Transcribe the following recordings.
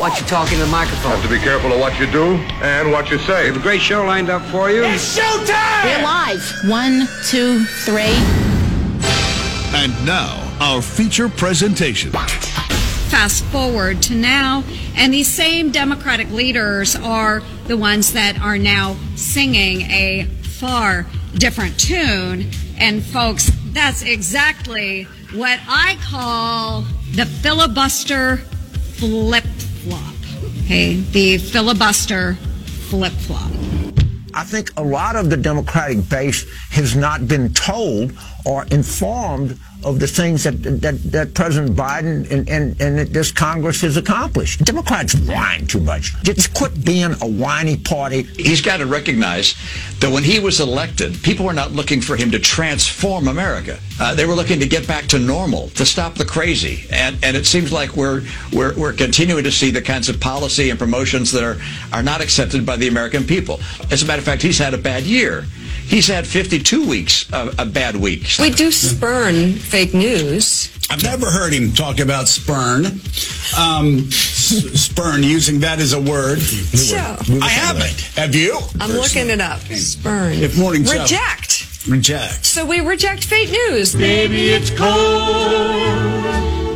Watch you talk into the microphone. Have to be careful of what you do and what you say. We have a great show lined up for you. It's showtime! We're live. One, two, three. And now, our feature presentation. Fast forward to now, and these same Democratic leaders are the ones that are now singing a far different tune. And folks, that's exactly what I call the filibuster flip flop. Okay, the filibuster flip flop. I think a lot of the Democratic base has not been told or informed of the things that that, that President Biden and, and, and this Congress has accomplished. Democrats whine too much. Just quit being a whiny party. He's got to recognize that when he was elected, people were not looking for him to transform America. Uh, they were looking to get back to normal, to stop the crazy. And and it seems like we're we're we're continuing to see the kinds of policy and promotions that are are not accepted by the American people. As a matter of fact, he's had a bad year. He's had 52 weeks of, of bad weeks. We do spurn fake news. I've never heard him talk about spurn. Um, spurn, using that as a word. So, I haven't. Have you? I'm looking it up. Spurn. If morning show. Reject. Reject. So we reject fake news. Baby, it's cold.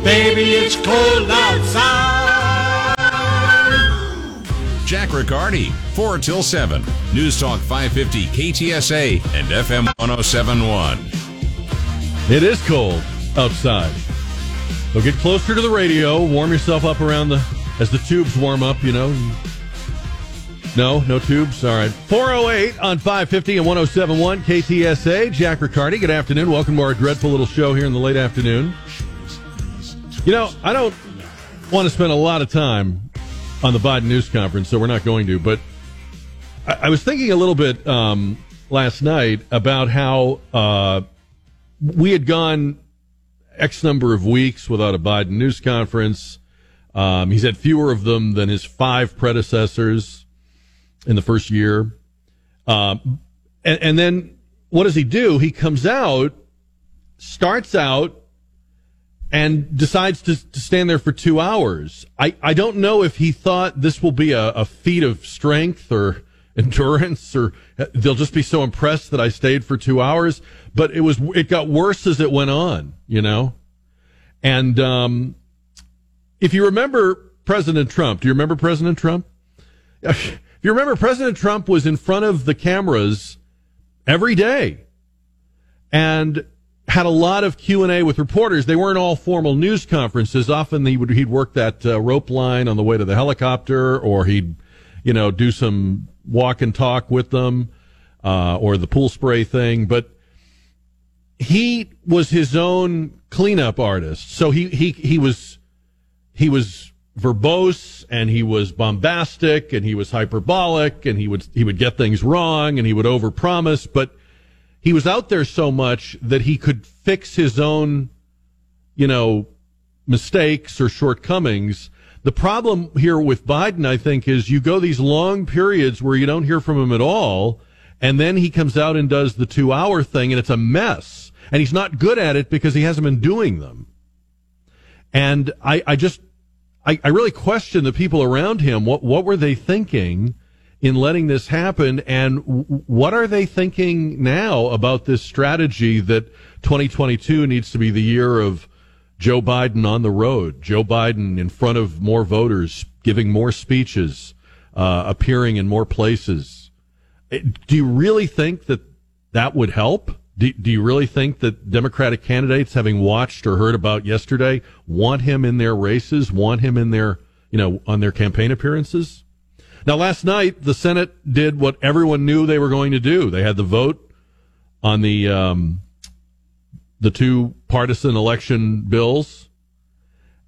Baby, it's cold outside. Jack Riccardi, 4 till 7. News Talk 550 KTSA and FM 1071. It is cold outside. So get closer to the radio, warm yourself up around the as the tubes warm up, you know. No, no tubes. All right. 408 on 550 and 1071 KTSA. Jack Riccardi, good afternoon. Welcome to our dreadful little show here in the late afternoon. You know, I don't want to spend a lot of time on the Biden news conference, so we're not going to, but I, I was thinking a little bit um, last night about how uh, we had gone X number of weeks without a Biden news conference. Um, he's had fewer of them than his five predecessors in the first year. Um, and, and then what does he do? He comes out, starts out, and decides to, to stand there for two hours. I, I don't know if he thought this will be a, a feat of strength or endurance or they'll just be so impressed that I stayed for two hours. But it was, it got worse as it went on, you know? And, um, if you remember President Trump, do you remember President Trump? If you remember, President Trump was in front of the cameras every day and had a lot of Q&A with reporters. They weren't all formal news conferences. Often he would, he'd work that uh, rope line on the way to the helicopter or he'd, you know, do some walk and talk with them, uh, or the pool spray thing. But he was his own cleanup artist. So he, he, he was, he was verbose and he was bombastic and he was hyperbolic and he would, he would get things wrong and he would overpromise, but he was out there so much that he could fix his own, you know, mistakes or shortcomings. The problem here with Biden, I think, is you go these long periods where you don't hear from him at all, and then he comes out and does the two hour thing, and it's a mess. And he's not good at it because he hasn't been doing them. And I, I just, I, I really question the people around him. What, what were they thinking in letting this happen? And what are they thinking now about this strategy that 2022 needs to be the year of Joe Biden on the road, Joe Biden in front of more voters, giving more speeches, uh, appearing in more places? Do you really think that that would help? Do, do you really think that Democratic candidates, having watched or heard about yesterday, want him in their races, want him in their, you know, on their campaign appearances? Now, last night, the Senate did what everyone knew they were going to do. They had the vote on the, um, the two partisan election bills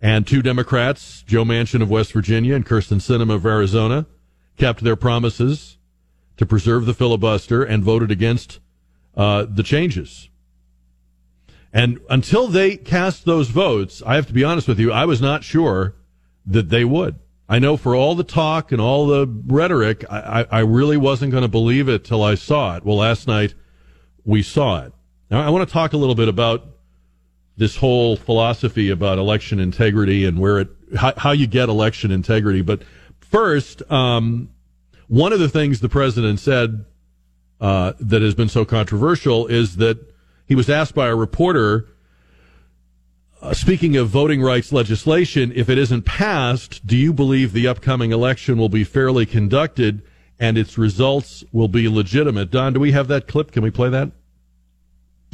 and two Democrats, Joe Manchin of West Virginia and Kyrsten Sinema of Arizona, kept their promises to preserve the filibuster and voted against uh, the changes. And until they cast those votes, I have to be honest with you, I was not sure that they would. I know for all the talk and all the rhetoric, I, I really wasn't going to believe it till I saw it. Well, last night we saw it. Now, I want to talk a little bit about this whole philosophy about election integrity and where it how, how you get election integrity. But first, um, one of the things the president said uh, that has been so controversial is that he was asked by a reporter, uh, speaking of voting rights legislation, if it isn't passed, do you believe the upcoming election will be fairly conducted and its results will be legitimate? Don, do we have that clip? Can we play that?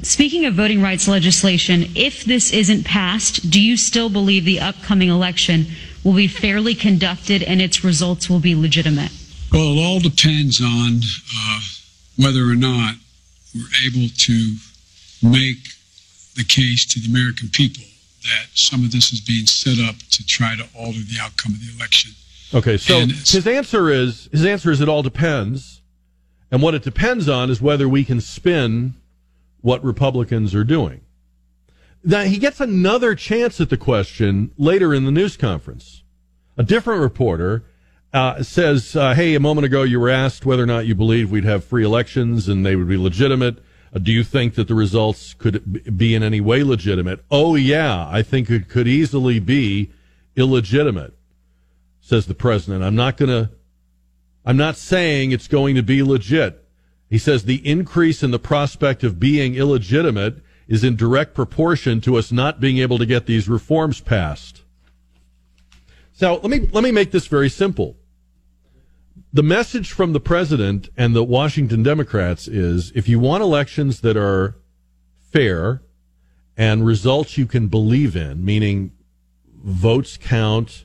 Speaking of voting rights legislation, if this isn't passed, do you still believe the upcoming election will be fairly conducted and its results will be legitimate? Well, it all depends on uh, whether or not we're able to make the case to the American people that some of this is being set up to try to alter the outcome of the election. Okay, so his answer is his answer is it all depends, and what it depends on is whether we can spin what Republicans are doing. Now he gets another chance at the question later in the news conference. A different reporter uh, says, uh, "Hey, a moment ago you were asked whether or not you believe we'd have free elections and they would be legitimate. Uh, do you think that the results could be in any way legitimate?" Oh yeah, I think it could easily be illegitimate, says the president. I'm not going to. I'm not saying it's going to be legit. He says the increase in the prospect of being illegitimate is in direct proportion to us not being able to get these reforms passed. So let me let me make this very simple. The message from the president and the Washington Democrats is if you want elections that are fair and results you can believe in, meaning votes count,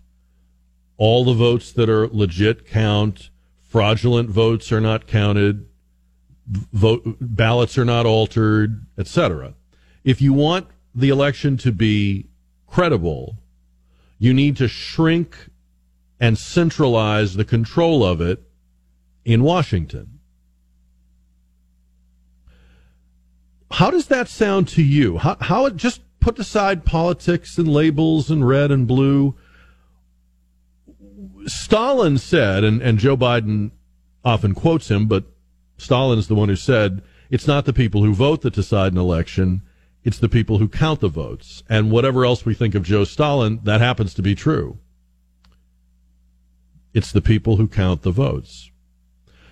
all the votes that are legit count, fraudulent votes are not counted, vote ballots are not altered, etc. If you want the election to be credible, you need to shrink and centralize the control of it in Washington. How does that sound to you? How, how it just put aside politics and labels and red and blue? Stalin said, and, and Joe Biden often quotes him, but Stalin is the one who said, it's not the people who vote that decide an election, it's the people who count the votes. And whatever else we think of Joe Stalin, that happens to be true. It's the people who count the votes.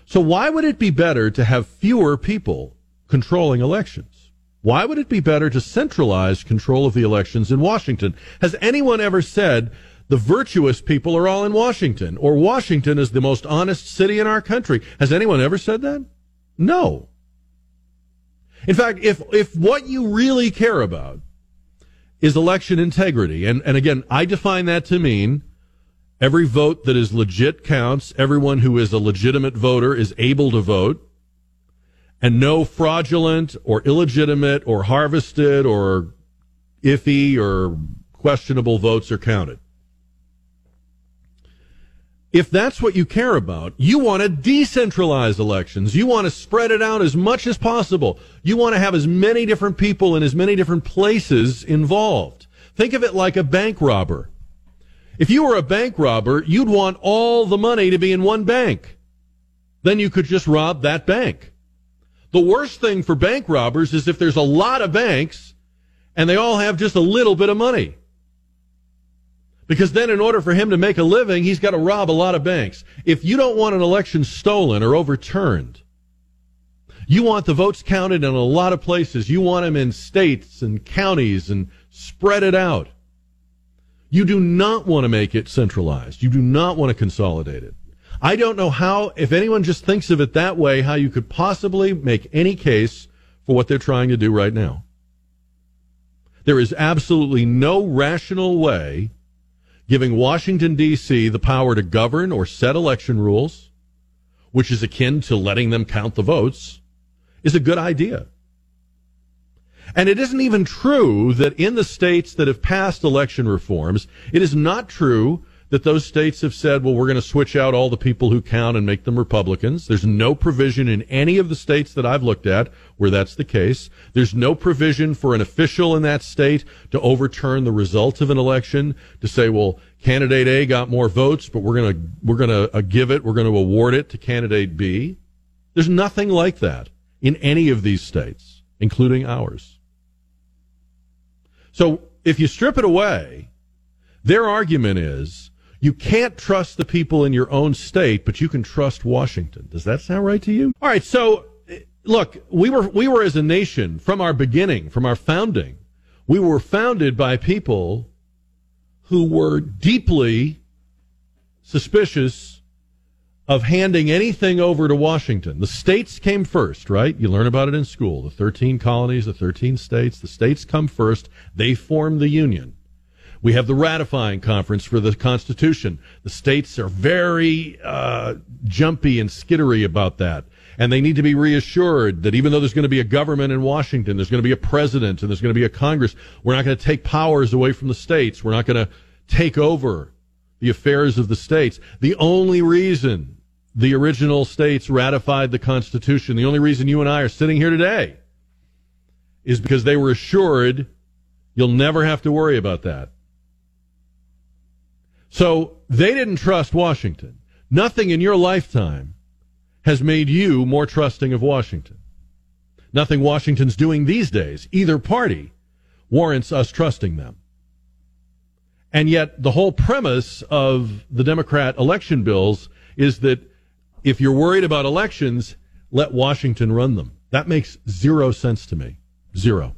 So why would it be better to have fewer people controlling elections? Why would it be better to centralize control of the elections in Washington? Has anyone ever said the virtuous people are all in Washington or Washington is the most honest city in our country? Has anyone ever said that? No. In fact, if, if what you really care about is election integrity, and, and again, I define that to mean every vote that is legit counts, everyone who is a legitimate voter is able to vote, and no fraudulent or illegitimate or harvested or iffy or questionable votes are counted. If that's what you care about, you want to decentralize elections. You want to spread it out as much as possible. You want to have as many different people in as many different places involved. Think of it like a bank robber. If you were a bank robber, you'd want all the money to be in one bank. Then you could just rob that bank. The worst thing for bank robbers is if there's a lot of banks and they all have just a little bit of money. Because then, in order for him to make a living, he's got to rob a lot of banks. If you don't want an election stolen or overturned, you want the votes counted in a lot of places. You want them in states and counties and spread it out. You do not want to make it centralized. You do not want to consolidate it. I don't know how, if anyone just thinks of it that way, how you could possibly make any case for what they're trying to do right now. There is absolutely no rational way giving Washington, D.C. the power to govern or set election rules, which is akin to letting them count the votes, is a good idea. And it isn't even true that in the states that have passed election reforms, it is not true that those states have said, well, we're going to switch out all the people who count and make them Republicans. There's no provision in any of the states that I've looked at where that's the case. There's no provision for an official in that state to overturn the result of an election to say, well, candidate A got more votes, but we're going to, we're going to uh, give it, we're going to award it to candidate B. There's nothing like that in any of these states, including ours. So if you strip it away, Their argument is you can't trust the people in your own state, but you can trust Washington. Does that sound right to you? All right, so look, we were we were as a nation from our beginning, from our founding, we were founded by people who were deeply suspicious of handing anything over to Washington. The states came first, right? You learn about it in school. The 13 colonies, the 13 states, the states come first. They form the Union. We have the ratifying conference for the Constitution. The states are very uh, jumpy and skittery about that. And they need to be reassured that even though there's going to be a government in Washington, there's going to be a president and there's going to be a Congress, we're not going to take powers away from the states. We're not going to take over the affairs of the states. The only reason the original states ratified the Constitution, the only reason you and I are sitting here today is because they were assured you'll never have to worry about that. So they didn't trust Washington. Nothing in your lifetime has made you more trusting of Washington. Nothing Washington's doing these days, either party, warrants us trusting them. And yet, the whole premise of the Democrat election bills is that if you're worried about elections, let Washington run them. That makes zero sense to me. Zero.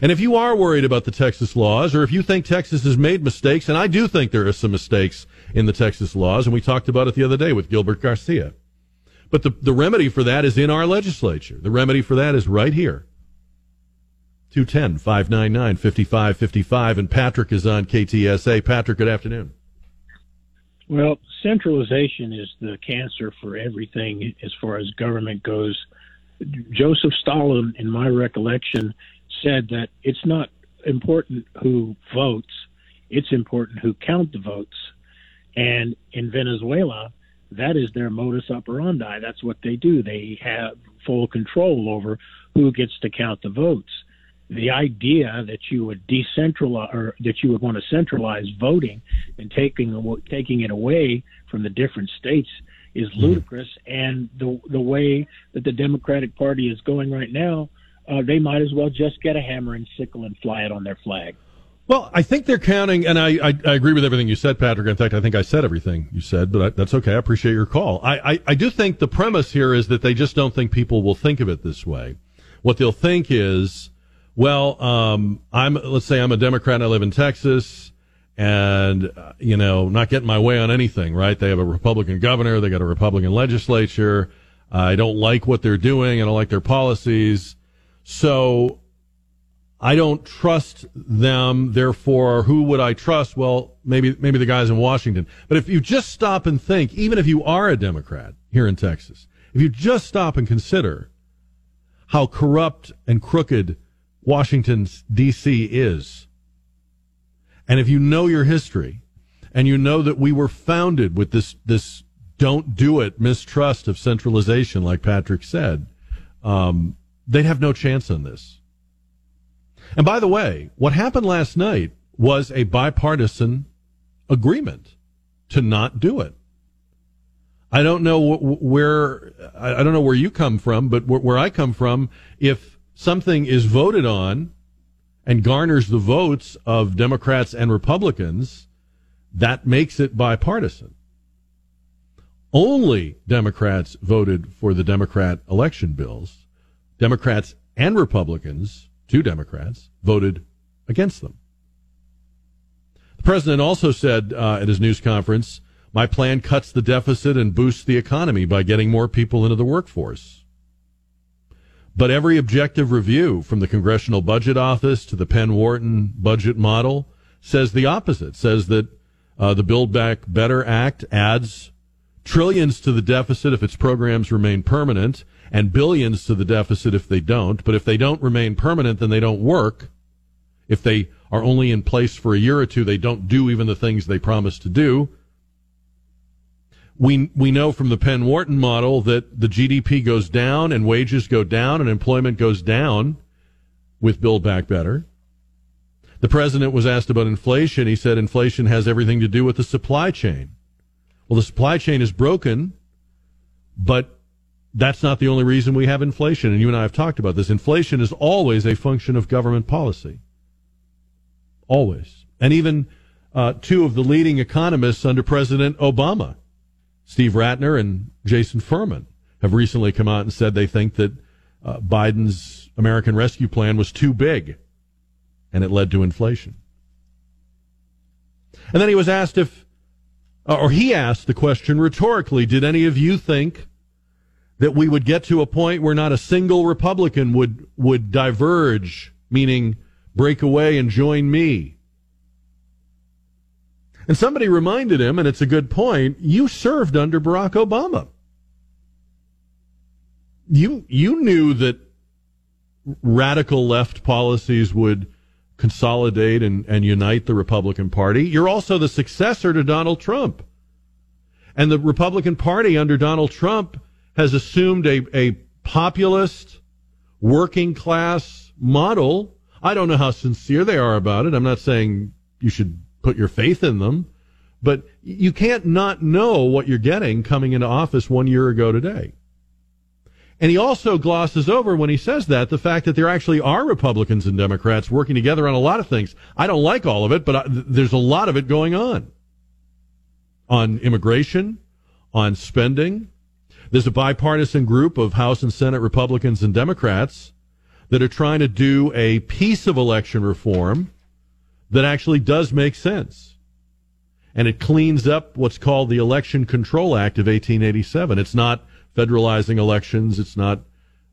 And if you are worried about the Texas laws, or if you think Texas has made mistakes, and I do think there are some mistakes in the Texas laws, and we talked about it the other day with Gilbert Garcia. But the, the remedy for that is in our legislature. The remedy for that is right here. 210 599 5555. And Patrick is on KTSA. Patrick, good afternoon. Well, centralization is the cancer for everything as far as government goes. Joseph Stalin, in my recollection, said that it's not important who votes, it's important who count the votes. And in Venezuela, that is their modus operandi. That's what they do. They have full control over who gets to count the votes. The idea that you would decentralize or that you would want to centralize voting and taking taking it away from the different states is ludicrous. And the the way that the Democratic Party is going right now, uh, they might as well just get a hammer and sickle and fly it on their flag. Well, I think they're counting, and I, I, I, agree with everything you said, Patrick. In fact, I think I said everything you said, but I, that's okay. I appreciate your call. I, I, I do think the premise here is that they just don't think people will think of it this way. What they'll think is, well, um, I'm, let's say I'm a Democrat I live in Texas and, uh, you know, not getting my way on anything, right? They have a Republican governor. They got a Republican legislature. I don't like what they're doing. I don't like their policies. So I don't trust them. Therefore, who would I trust? Well, maybe, maybe the guys in Washington. But if you just stop and think, even if you are a Democrat here in Texas, if you just stop and consider how corrupt and crooked Washington's DC is, and if you know your history, and you know that we were founded with this, this don't do it mistrust of centralization, like Patrick said, um, they'd have no chance on this. And by the way, what happened last night was a bipartisan agreement to not do it. I don't know where I don't know where you come from, but where I come from, if something is voted on and garners the votes of Democrats and Republicans, that makes it bipartisan. Only Democrats voted for the Democrat election bills. Democrats and Republicans two Democrats, voted against them. The president also said uh, at his news conference, My plan cuts the deficit and boosts the economy by getting more people into the workforce. But every objective review, from the Congressional Budget Office to the Penn Wharton budget model, says the opposite, says that uh, the Build Back Better Act adds trillions to the deficit if its programs remain permanent and billions to the deficit if they don't. But if they don't remain permanent, then they don't work. If they are only in place for a year or two, they don't do even the things they promised to do. We, we know from the Penn Wharton model that the GDP goes down and wages go down and employment goes down with Build Back Better. The president was asked about inflation. He said inflation has everything to do with the supply chain. Well, the supply chain is broken, but that's not the only reason we have inflation. And you and I have talked about this. Inflation is always a function of government policy. Always. And even uh, two of the leading economists under President Obama, Steve Ratner and Jason Furman, have recently come out and said they think that uh, Biden's American Rescue Plan was too big and it led to inflation. And then he was asked if, or he asked the question rhetorically, did any of you think that we would get to a point where not a single Republican would, would diverge, meaning break away and join me? And somebody reminded him, and it's a good point, you served under Barack Obama. You, you knew that radical left policies would consolidate and, and unite the Republican Party. You're also the successor to Donald Trump. And the Republican Party under Donald Trump has assumed a, a populist, working class model. I don't know how sincere they are about it. I'm not saying you should put your faith in them, but you can't not know what you're getting coming into office one year ago today. And he also glosses over when he says that the fact that there actually are Republicans and Democrats working together on a lot of things. I don't like all of it, but I, there's a lot of it going on. On immigration, on spending. There's a bipartisan group of House and Senate Republicans and Democrats that are trying to do a piece of election reform that actually does make sense. And it cleans up what's called the Electoral Count Act of 1887. It's not federalizing elections. It's not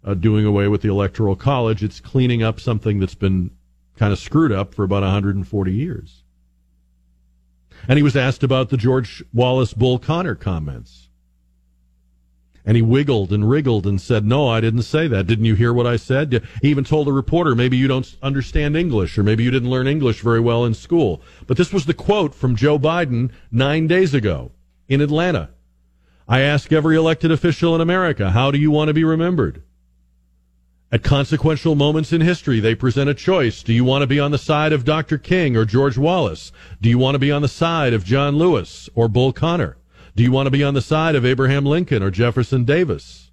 uh, doing away with the Electoral College. It's cleaning up something that's been kind of screwed up for about 140 years. And he was asked about the George Wallace Bull Connor comments. And he wiggled and wriggled and said, No, I didn't say that. Didn't you hear what I said? He even told a reporter, maybe you don't understand English or maybe you didn't learn English very well in school. But this was the quote from Joe Biden nine days ago in Atlanta. I ask every elected official in America, how do you want to be remembered? At consequential moments in history, they present a choice. Do you want to be on the side of Dr. King or George Wallace? Do you want to be on the side of John Lewis or Bull Connor? Do you want to be on the side of Abraham Lincoln or Jefferson Davis?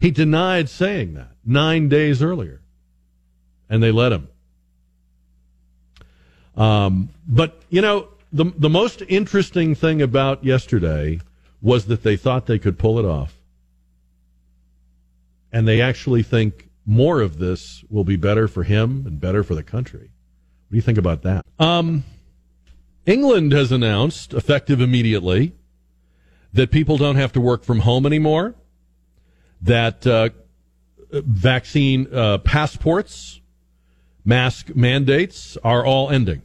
He denied saying that nine days earlier, and they let him. Um, but, you know, the, the most interesting thing about yesterday was that they thought they could pull it off. And they actually think more of this will be better for him and better for the country. What do you think about that? Um, England has announced, effective immediately, that people don't have to work from home anymore, that uh, vaccine uh, passports, mask mandates are all ending.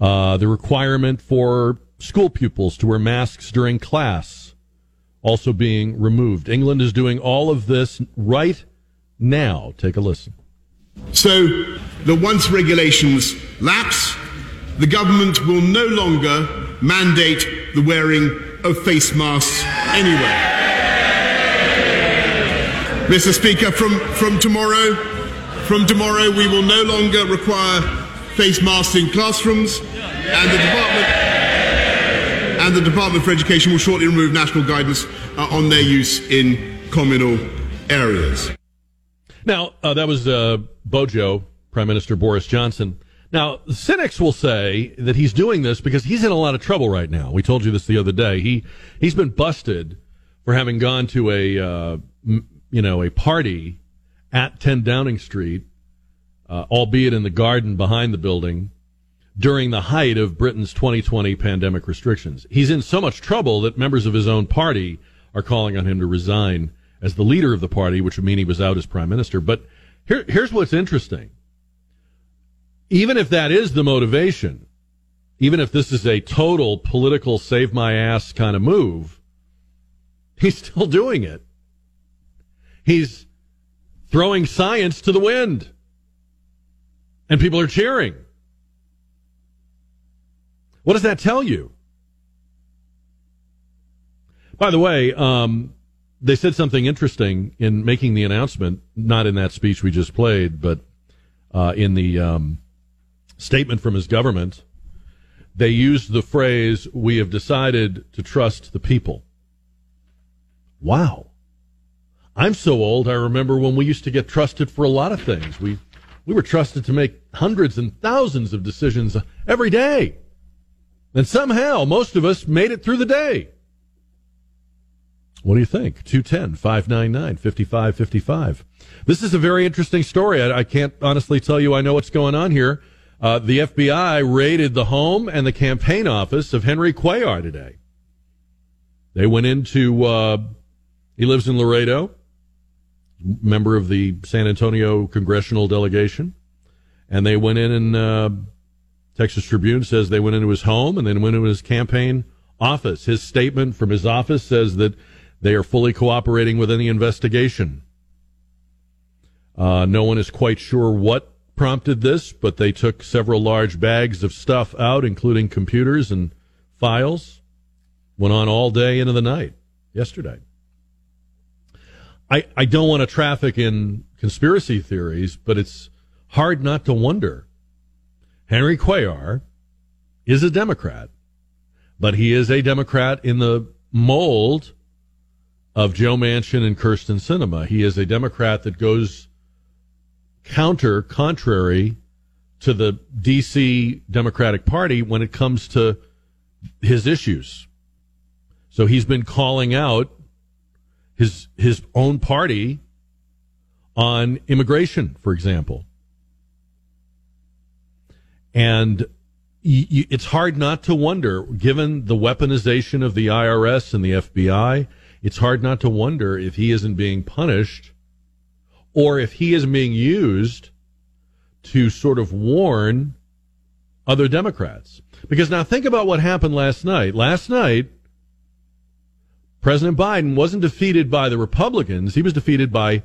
Uh, the requirement for school pupils to wear masks during class also being removed. England is doing all of this right now. Take a listen. So, the once regulations lapse, the government will no longer mandate the wearing of face masks anywhere. Mr. Speaker, from, from tomorrow, from tomorrow we will no longer require face masks in classrooms, and the department and the Department for Education will shortly remove national guidance uh, on their use in communal areas. Now, uh, that was uh, Bojo, Prime Minister Boris Johnson. Now, cynics will say that he's doing this because he's in a lot of trouble right now. We told you this the other day. He he's been busted for having gone to a uh, m- you know a party at 10 Downing Street, uh, albeit in the garden behind the building, during the height of Britain's 2020 pandemic restrictions. He's in so much trouble that members of his own party are calling on him to resign as the leader of the party, which would mean he was out as prime minister. But here, here's what's interesting. Even if that is the motivation, even if this is a total political save my ass kind of move, he's still doing it. He's throwing science to the wind. And people are cheering. What does that tell you? By the way, um, they said something interesting in making the announcement, not in that speech we just played, but uh, in the um, statement from his government. They used the phrase, We have decided to trust the people. Wow. I'm so old, I remember when we used to get trusted for a lot of things. We We were trusted to make hundreds and thousands of decisions every day. And somehow most of us made it through the day. What do you think? 210 599 5555. This is a very interesting story. I, I, can't honestly tell you I know what's going on here. Uh, the FBI raided the home and the campaign office of Henry Cuellar today. They went into, uh, he lives in Laredo, member of the San Antonio congressional delegation. And they went in and, uh, Texas Tribune says they went into his home and then went into his campaign office. His statement from his office says that they are fully cooperating with any investigation. Uh, no one is quite sure what prompted this, but they took several large bags of stuff out, including computers and files. Went on all day into the night yesterday. I, I don't want to traffic in conspiracy theories, but it's hard not to wonder. Henry Cuellar is a Democrat, but he is a Democrat in the mold of Joe Manchin and Kyrsten Sinema. He is a Democrat that goes counter, contrary to the D.C. Democratic Party when it comes to his issues. So he's been calling out his his own party on immigration, for example. And it's hard not to wonder, given the weaponization of the IRS and the FBI, it's hard not to wonder if he isn't being punished or if he is being used to sort of warn other Democrats. Because now think about what happened last night. Last night, President Biden wasn't defeated by the Republicans, he was defeated by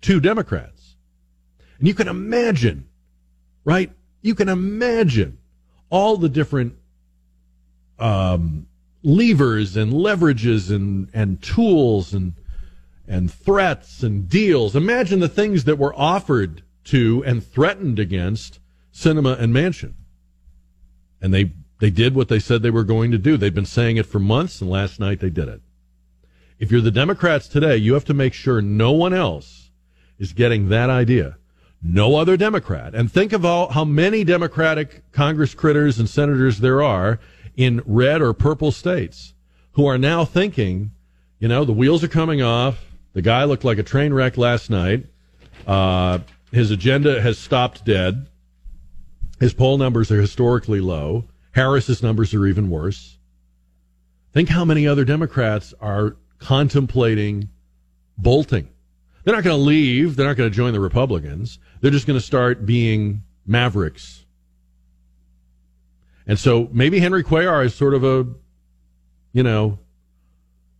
two Democrats. And you can imagine, right? You can imagine all the different um, levers and leverages and, and tools and and threats and deals. Imagine the things that were offered to and threatened against Sinema and Manchin. And they they did what they said they were going to do. They've been saying it for months, and last night they did it. If you're the Democrats today, you have to make sure no one else is getting that idea. No other Democrat. And think of all, how many Democratic Congress critters and senators there are in red or purple states who are now thinking, you know, the wheels are coming off. The guy looked like a train wreck last night. Uh, his agenda has stopped dead. His poll numbers are historically low. Harris's numbers are even worse. Think how many other Democrats are contemplating bolting. They're not going to leave. They're not going to join the Republicans. They're just going to start being mavericks and so maybe Henry Cuellar is sort of a, you know,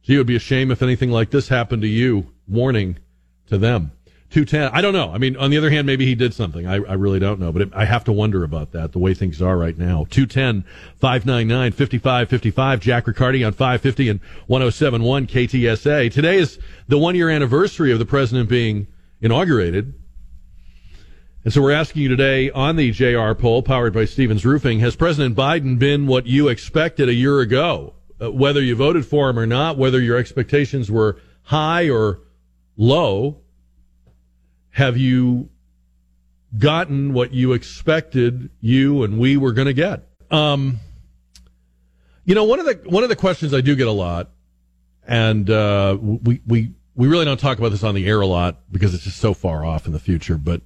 it would be a shame if anything like this happened to you. Warning to them. 210. I don't know. I mean, on the other hand, maybe he did something. I, I really don't know, but it, I have to wonder about that, the way things are right now. 210 599 5555. Jack Riccardi on 550 and 1071 KTSA. Today is the one year anniversary of the president being inaugurated. And so we're asking you today on the JR poll powered by Stevens Roofing, has President Biden been what you expected a year ago? Uh, whether you voted for him or not, whether your expectations were high or low, have you gotten what you expected you and we were going to get? Um, you know, one of the one of the questions I do get a lot, and uh, we we we really don't talk about this on the air a lot because it's just so far off in the future, but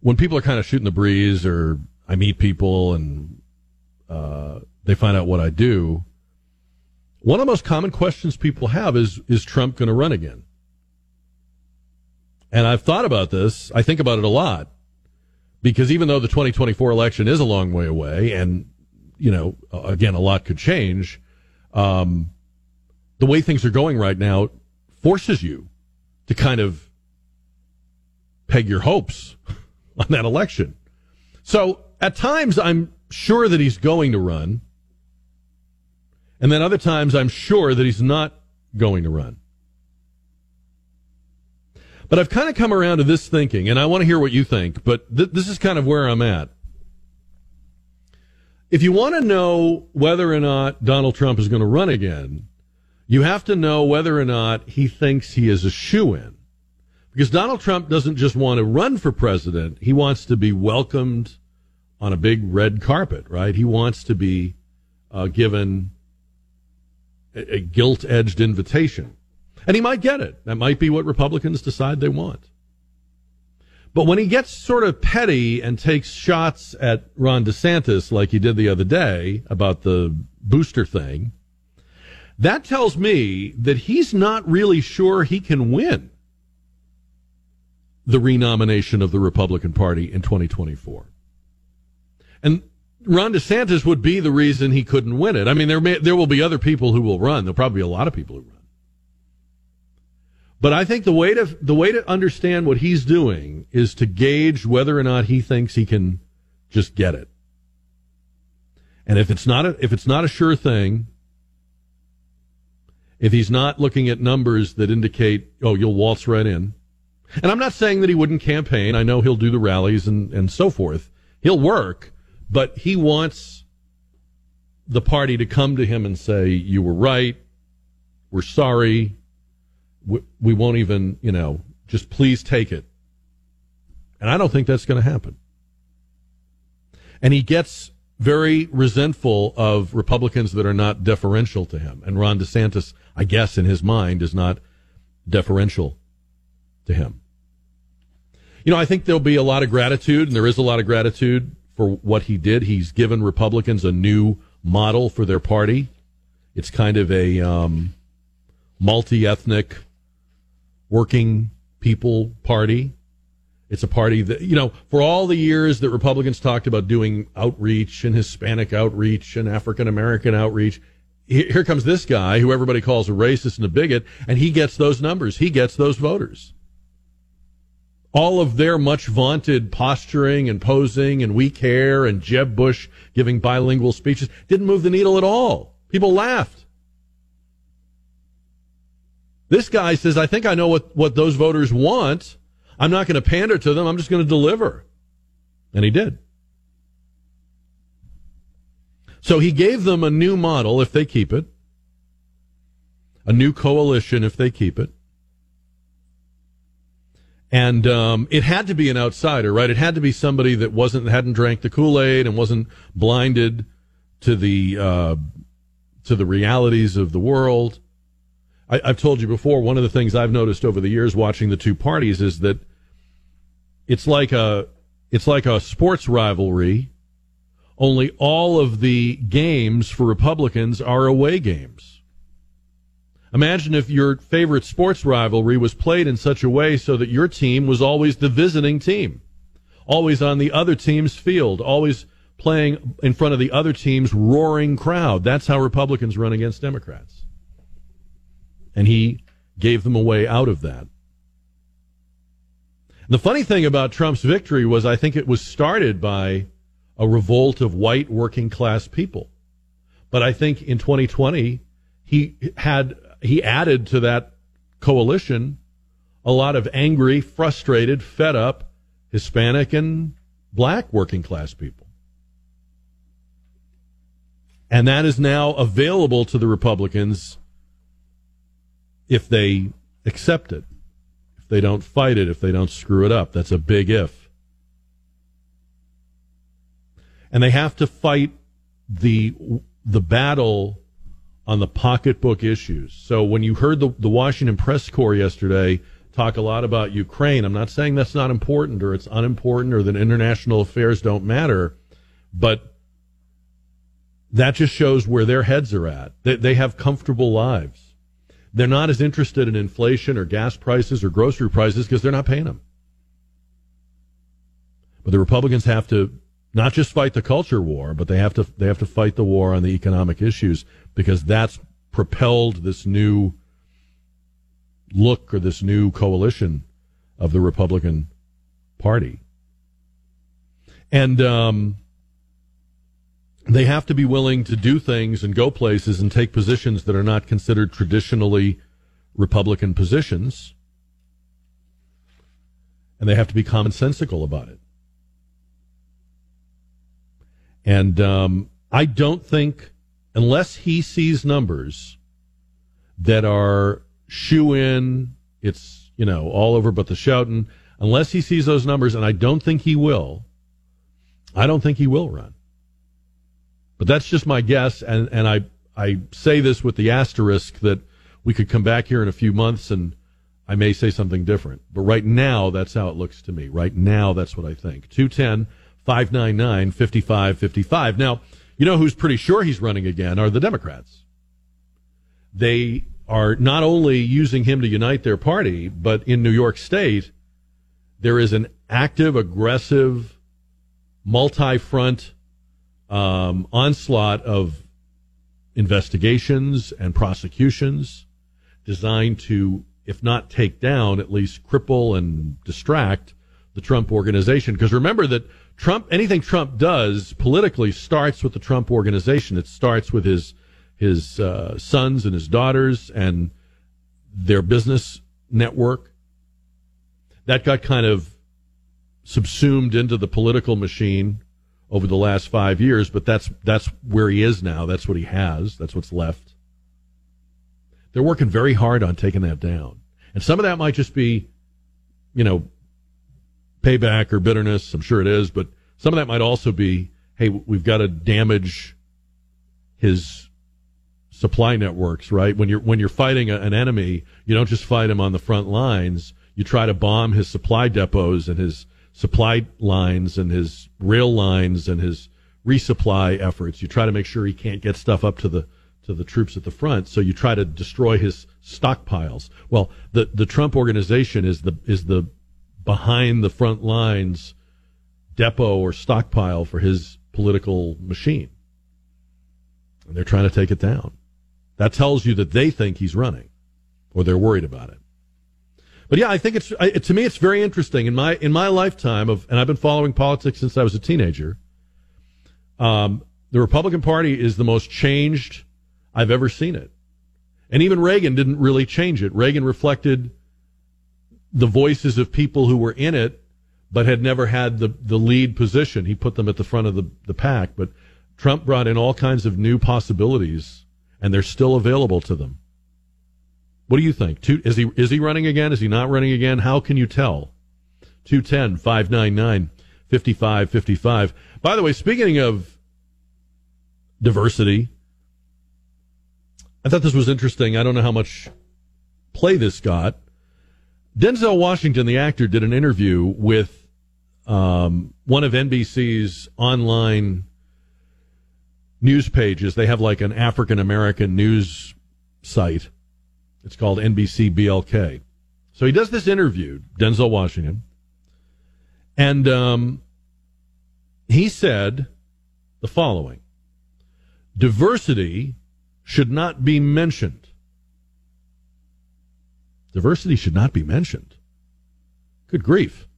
when people are kind of shooting the breeze or I meet people and uh, they find out what I do, one of the most common questions people have is is Trump going to run again? And I've thought about this. I think about it a lot because even though the 2024 election is a long way away, and you know, again, a lot could change. Um, the way things are going right now forces you to kind of peg your hopes on that election. So at times I'm sure that he's going to run. And then other times I'm sure that he's not going to run. But I've kind of come around to this thinking, and I want to hear what you think, but th- this is kind of where I'm at. If you want to know whether or not Donald Trump is going to run again, you have to know whether or not he thinks he is a shoo in Because Donald Trump doesn't just want to run for president, he wants to be welcomed on a big red carpet, right? He wants to be uh, given a, gilt edged invitation. And he might get it. That might be what Republicans decide they want. But when he gets sort of petty and takes shots at Ron DeSantis like he did the other day about the booster thing, that tells me that he's not really sure he can win the renomination of the Republican Party in 2024. And Ron DeSantis would be the reason he couldn't win it. I mean, there may, there will be other people who will run. There'll probably be a lot of people who run. But I think the way to the way to understand what he's doing is to gauge whether or not he thinks he can just get it. And if it's not a, if it's not a sure thing, if he's not looking at numbers that indicate, oh, you'll waltz right in. And I'm not saying that he wouldn't campaign. I know he'll do the rallies and, and so forth. He'll work, but he wants the party to come to him and say, you were right. We're sorry we, we won't even, you know, just please take it. And I don't think that's going to happen. And he gets very resentful of Republicans that are not deferential to him. And Ron DeSantis, I guess, in his mind, is not deferential to him. You know, I think there'll be a lot of gratitude, and there is a lot of gratitude for what he did. He's given Republicans a new model for their party. It's kind of a um, multi ethnic working people party. It's a party that, you know, for all the years that Republicans talked about doing outreach and Hispanic outreach and African American outreach, here comes this guy who everybody calls a racist and a bigot, and he gets those numbers. He gets those voters. All of their much vaunted posturing and posing and weak hair and Jeb Bush giving bilingual speeches didn't move the needle at all. People laughed. This guy says, I think I know what, what those voters want. I'm not going to pander to them. I'm just going to deliver. And he did. So he gave them a new model if they keep it, a new coalition if they keep it. And um, it had to be an outsider, right? It had to be somebody that wasn't hadn't drank the Kool Aid and wasn't blinded to the uh, to the realities of the world. I, I've told you before, one of the things I've noticed over the years watching the two parties is that it's like a it's like a sports rivalry. Only all of the games for Republicans are away games. Imagine if your favorite sports rivalry was played in such a way so that your team was always the visiting team, always on the other team's field, always playing in front of the other team's roaring crowd. That's how Republicans run against Democrats and he gave them a way out of that. The funny thing about Trump's victory was I think it was started by a revolt of white working class people. But I think in 2020 he had he added to that coalition a lot of angry, frustrated, fed up Hispanic and black working class people. And that is now available to the Republicans if they accept it, if they don't fight it, if they don't screw it up. That's a big if. And they have to fight the the battle on the pocketbook issues. So when you heard the, the Washington press corps yesterday talk a lot about Ukraine, I'm not saying that's not important or it's unimportant or that international affairs don't matter, but that just shows where their heads are at. They, they have comfortable lives. They're not as interested in inflation or gas prices or grocery prices because they're not paying them. But the Republicans have to not just fight the culture war, but they have to they have to fight the war on the economic issues because that's propelled this new look or this new coalition of the Republican Party. And um, they have to be willing to do things and go places and take positions that are not considered traditionally Republican positions. And they have to be commonsensical about it. And um, I don't think, unless he sees numbers that are shoo in, it's you know, all over but the shouting. Unless he sees those numbers, and I don't think he will, I don't think he will run. But that's just my guess, and, and I, I say this with the asterisk that we could come back here in a few months and I may say something different. But right now, that's how it looks to me. Right now, that's what I think. 210 599 5555. Now, you know who's pretty sure he's running again are the Democrats. They are not only using him to unite their party, but in New York State, there is an active, aggressive, multi front um, onslaught of investigations and prosecutions designed to, if not take down, at least cripple and distract the Trump organization. Because remember that Trump, anything Trump does politically starts with the Trump organization. It starts with his his uh, sons and his daughters and their business network. That got kind of subsumed into the political machine over the last five years, but that's that's where he is now. That's what he has. That's what's left. They're working very hard on taking that down, and some of that might just be, you know, payback or bitterness. I'm sure it is, but some of that might also be, hey, we've got to damage his supply networks, right? When you're when you're fighting a, an enemy, you don't just fight him on the front lines. You try to bomb his supply depots and his supply lines and his rail lines and his resupply efforts. You try to make sure he can't get stuff up to the to the troops at the front. So you try to destroy his stockpiles. Well, the the Trump organization is the is the behind the front lines depot or stockpile for his political machine. And they're trying to take it down. That tells you that they think he's running or they're worried about it. But yeah, I think it's I, to me it's very interesting in my in my lifetime of and I've been following politics since I was a teenager. Um, the Republican Party is the most changed I've ever seen it. And even Reagan didn't really change it. Reagan reflected the voices of people who were in it but had never had the, the lead position. He put them at the front of the, the pack. But Trump brought in all kinds of new possibilities, and they're still available to them. What do you think? Two, is he is he running again? Is he not running again? How can you tell? 210 599 5555. By the way, speaking of diversity, I thought this was interesting. I don't know how much play this got. Denzel Washington, the actor, did an interview with um, one of NBC's online news pages. They have like an African American news site. It's called NBC BLK. So he does this interview, Denzel Washington, and um, he said the following Diversity should not be mentioned. Diversity should not be mentioned. Good grief.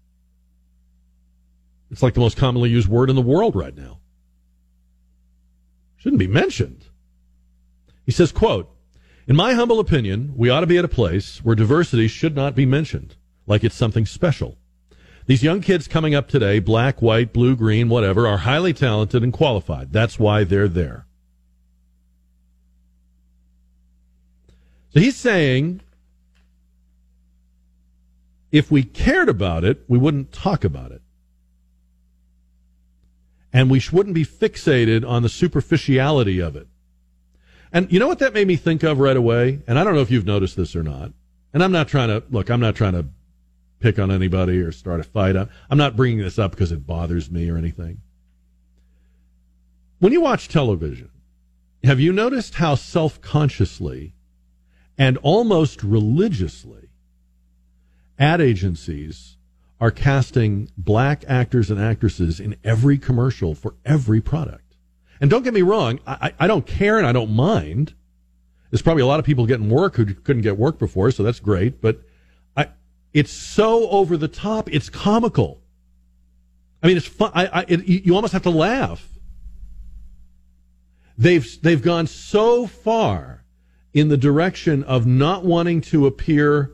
It's like the most commonly used word in the world right now. Shouldn't be mentioned. He says, quote, in my humble opinion, we ought to be at a place where diversity should not be mentioned, like it's something special. These young kids coming up today, black, white, blue, green, whatever, are highly talented and qualified. That's why they're there. So he's saying if we cared about it, we wouldn't talk about it. And we wouldn't be fixated on the superficiality of it. And you know what that made me think of right away? And I don't know if you've noticed this or not. And I'm not trying to, look, I'm not trying to pick on anybody or start a fight. I'm not bringing this up because it bothers me or anything. When you watch television, have you noticed how self consciously and almost religiously ad agencies are casting black actors and actresses in every commercial for every product? And don't get me wrong, I, I don't care and I don't mind. There's probably a lot of people getting work who couldn't get work before, so that's great. But I, it's so over the top, it's comical. I mean, it's fun. I, I it, you almost have to laugh. They've they've gone so far in the direction of not wanting to appear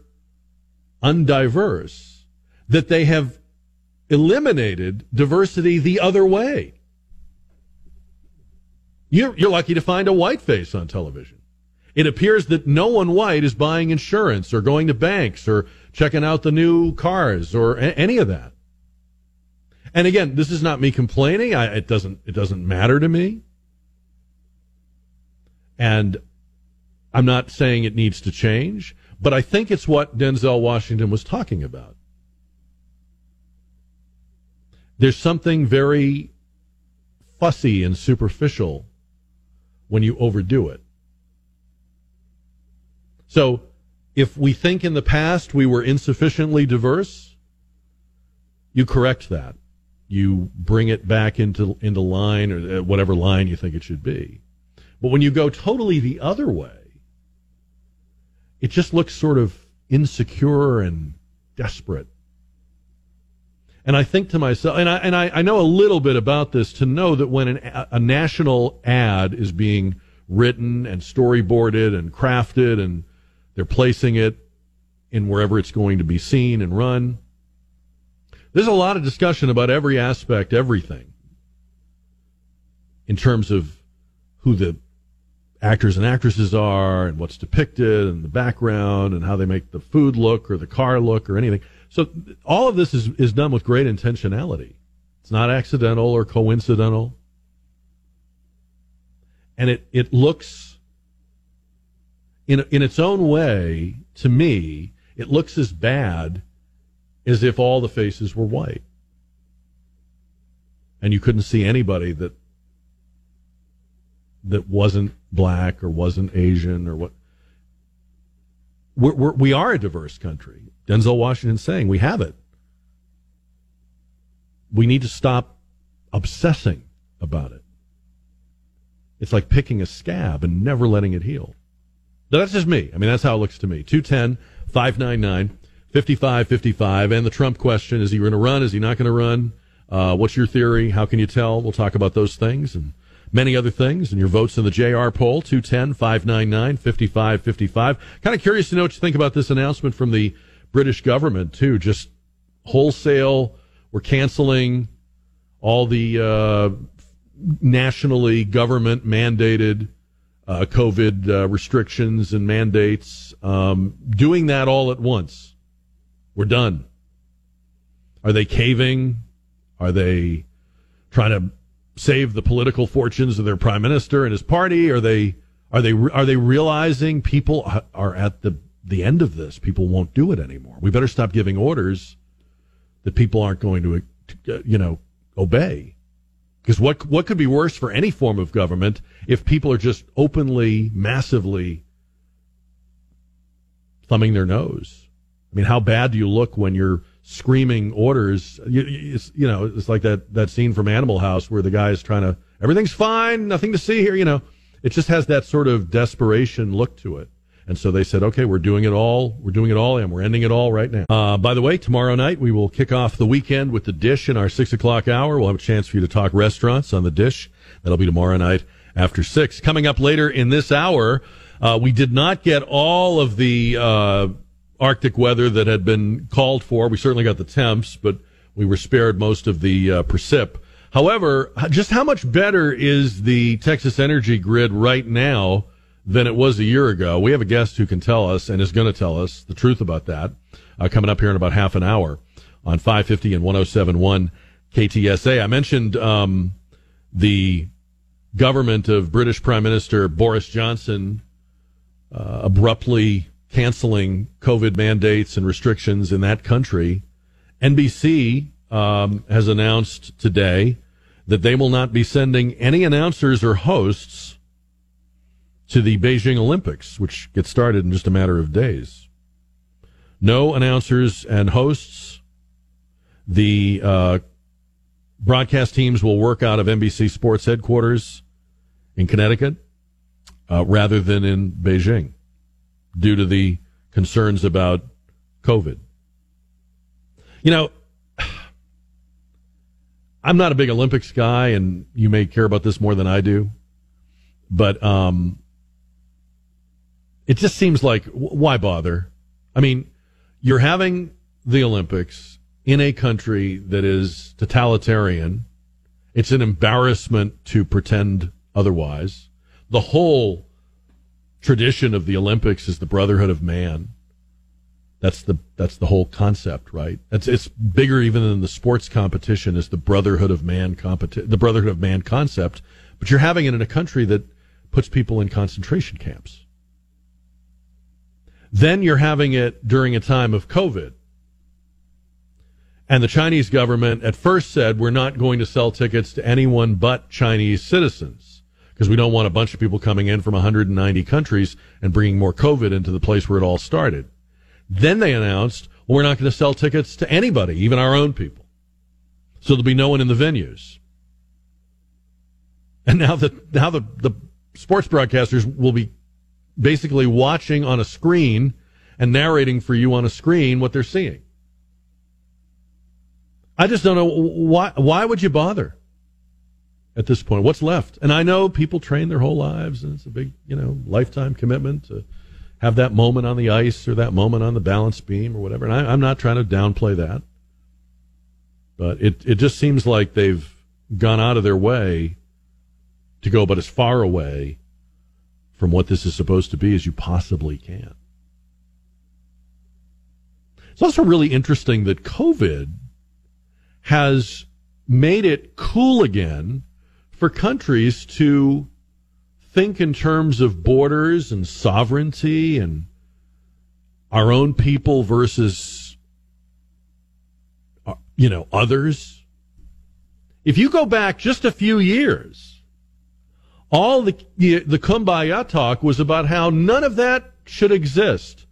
undiverse that they have eliminated diversity the other way. You're, you're lucky to find a white face on television. It appears that no one white is buying insurance or going to banks or checking out the new cars or a- any of that. And again, this is not me complaining. I, it doesn't it doesn't matter to me. And I'm not saying it needs to change, but I think it's what Denzel Washington was talking about. There's something very fussy and superficial when you overdo it. So, if we think in the past we were insufficiently diverse, you correct that. You bring it back into into line or uh, whatever line you think it should be. But when you go totally the other way, it just looks sort of insecure and desperate. And I think to myself, and I and I, I know a little bit about this to know that when an, a national ad is being written and storyboarded and crafted, and they're placing it in wherever it's going to be seen and run, there's a lot of discussion about every aspect, everything, in terms of who the actors and actresses are and what's depicted and the background and how they make the food look or the car look or anything. So all of this is, is done with great intentionality. It's not accidental or coincidental. And it, it looks in, in its own way, to me, it looks as bad as if all the faces were white. And you couldn't see anybody that that wasn't black or wasn't Asian or what. We're, we're, we are a diverse country. Denzel Washington saying we have it. We need to stop obsessing about it. It's like picking a scab and never letting it heal. Now, that's just me. I mean, that's how it looks to me. 210 599 5555. And the Trump question is he going to run? Is he not going to run? Uh, what's your theory? How can you tell? We'll talk about those things and many other things and your votes in the JR poll 210 599 5555. Kind of curious to know what you think about this announcement from the British government, too. Just wholesale, we're canceling all the uh, nationally government mandated uh, COVID uh, restrictions and mandates, um, doing that all at once. We're done. Are they caving? Are they trying to save the political fortunes of their prime minister and his party? Are they are they are they realizing people are at the the end of this? People won't do it anymore. We better stop giving orders that people aren't going to, uh, you know, obey. Because what what could be worse for any form of government if people are just openly, massively thumbing their nose? I mean, how bad do you look when you're screaming orders? You, you know, it's like that that scene from Animal House where the guy is trying to everything's fine, nothing to see here. You know, it just has that sort of desperation look to it. And so they said, okay, we're doing it all. We're doing it all, and we're ending it all right now. Uh, by the way, tomorrow night we will kick off the weekend with the dish in our six o'clock hour. We'll have a chance for you to talk restaurants on the dish. That'll be tomorrow night after six. Coming up later in this hour, uh, we did not get all of the uh, Arctic weather that had been called for. We certainly got the temps, but we were spared most of the uh, precip. However, just how much better is the Texas energy grid right now? than it was a year ago. We have a guest who can tell us and is going to tell us the truth about that uh, coming up here in about half an hour on 550 and 1071 KTSA. I mentioned um, the government of British Prime Minister Boris Johnson uh, abruptly canceling COVID mandates and restrictions in that country. NBC um, has announced today that they will not be sending any announcers or hosts to the Beijing Olympics, which get started in just a matter of days. No announcers and hosts. The uh, broadcast teams will work out of NBC Sports headquarters in Connecticut uh, rather than in Beijing due to the concerns about COVID. You know, I'm not a big Olympics guy, and you may care about this more than I do, but um, it just seems like why bother? I mean, you're having the Olympics in a country that is totalitarian. It's an embarrassment to pretend otherwise. The whole tradition of the Olympics is the brotherhood of man. That's the that's the whole concept, right? It's it's bigger even than the sports competition is the brotherhood of man competi- the brotherhood of man concept, but you're having it in a country that puts people in concentration camps. Then you're having it during a time of COVID. And the Chinese government at first said we're not going to sell tickets to anyone but Chinese citizens because we don't want a bunch of people coming in from 190 countries and bringing more COVID into the place where it all started. Then they announced well, we're not going to sell tickets to anybody, even our own people. So there'll be no one in the venues. And now the now the, the sports broadcasters will be basically watching on a screen and narrating for you on a screen what they're seeing. I just don't know why. Why would you bother at this point? What's left? And I know people train their whole lives, and it's a big, you know, lifetime commitment to have that moment on the ice or that moment on the balance beam or whatever. And I, I'm not trying to downplay that, but it it just seems like they've gone out of their way to go, but as far away from what this is supposed to be as you possibly can. It's also really interesting that COVID has made it cool again for countries to think in terms of borders and sovereignty and our own people versus uh, you know others. If you go back just a few years all the the kumbaya talk was about how none of that should exist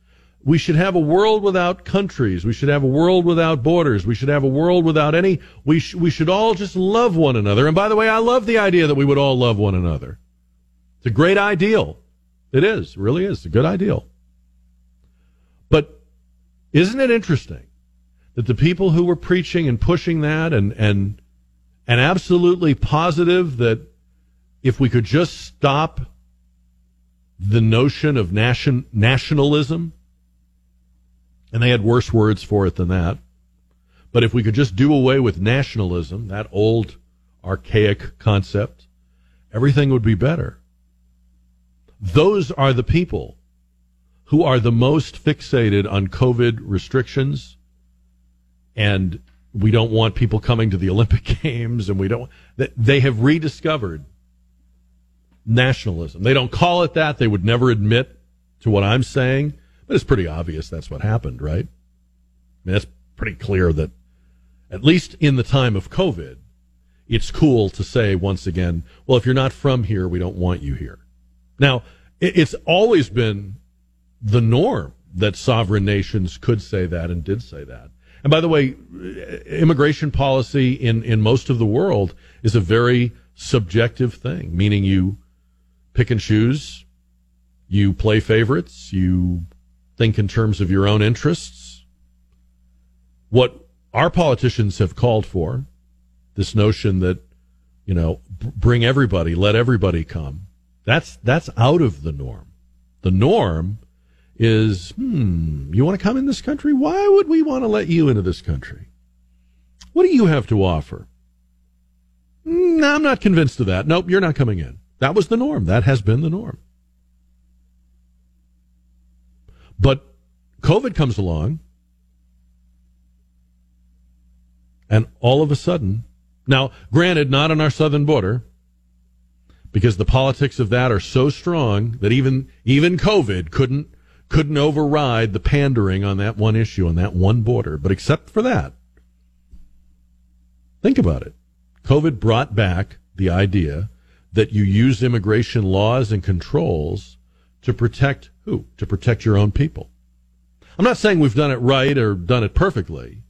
we should have a world without countries. We should have a world without borders. We should have a world without any. We sh- we should all just love one another. And by the way, I love the idea that we would all love one another. It's a great ideal. It is. It really is. It's a good ideal. But isn't it interesting that the people who were preaching and pushing that and and and absolutely positive that if we could just stop the notion of nation nationalism and they had worse words for it than that. But if we could just do away with nationalism, that old archaic concept, everything would be better. Those are the people who are the most fixated on COVID restrictions. And we don't want people coming to the Olympic Games, and we don't. They have rediscovered nationalism. They don't call it that. They would never admit to what I'm saying but it's pretty obvious that's what happened, right? I mean, that's pretty clear that, at least in the time of COVID, it's cool to say once again, well, if you're not from here, we don't want you here. Now, it's always been the norm that sovereign nations could say that and did say that. And by the way, immigration policy in, in most of the world is a very subjective thing, meaning you pick and choose, you play favorites, you think in terms of your own interests. What our politicians have called for, this notion that, you know, bring everybody, let everybody come, that's, that's out of the norm. The norm is, hmm, you want to come in this country? Why would we want to let you into this country? What do you have to offer? No, I'm not convinced of that. Nope, you're not coming in. That was the norm. That has been the norm. But COVID comes along, and all of a sudden, now, granted, not on our southern border, because the politics of that are so strong that even even COVID couldn't couldn't override the pandering on that one issue on that one border. But except for that, think about it. COVID brought back the idea that you use immigration laws and controls to protect who? To protect your own people. I'm not saying we've done it right or done it perfectly,